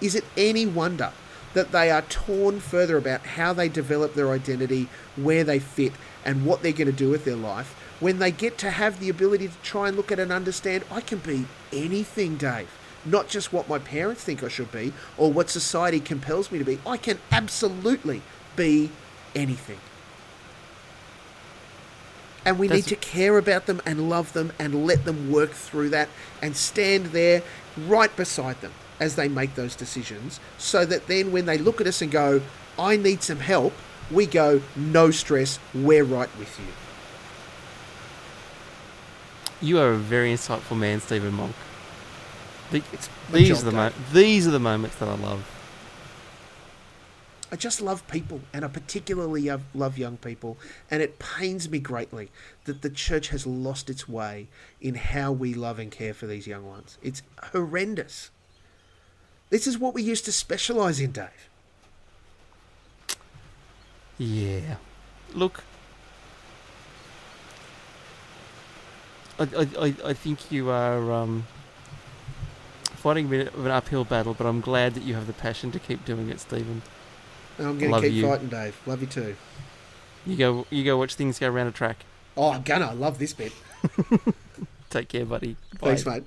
Is it any wonder that they are torn further about how they develop their identity, where they fit, and what they're going to do with their life when they get to have the ability to try and look at and understand I can be anything, Dave. Not just what my parents think I should be or what society compels me to be. I can absolutely be anything. And we That's- need to care about them and love them and let them work through that and stand there right beside them as they make those decisions so that then when they look at us and go, I need some help, we go, no stress, we're right with you. You are a very insightful man, Stephen Monk. The- these are the mo- these are the moments that I love. I just love people, and I particularly love, love young people, and it pains me greatly that the church has lost its way in how we love and care for these young ones. It's horrendous. This is what we used to specialise in, Dave. Yeah. Look, I, I, I, I think you are um, fighting a bit of an uphill battle, but I'm glad that you have the passion to keep doing it, Stephen. And I'm going to keep you. fighting, Dave. Love you too. You go, you go watch things go around a track. Oh, I'm gonna. I love this bit. *laughs* Take care, buddy. Thanks, mate.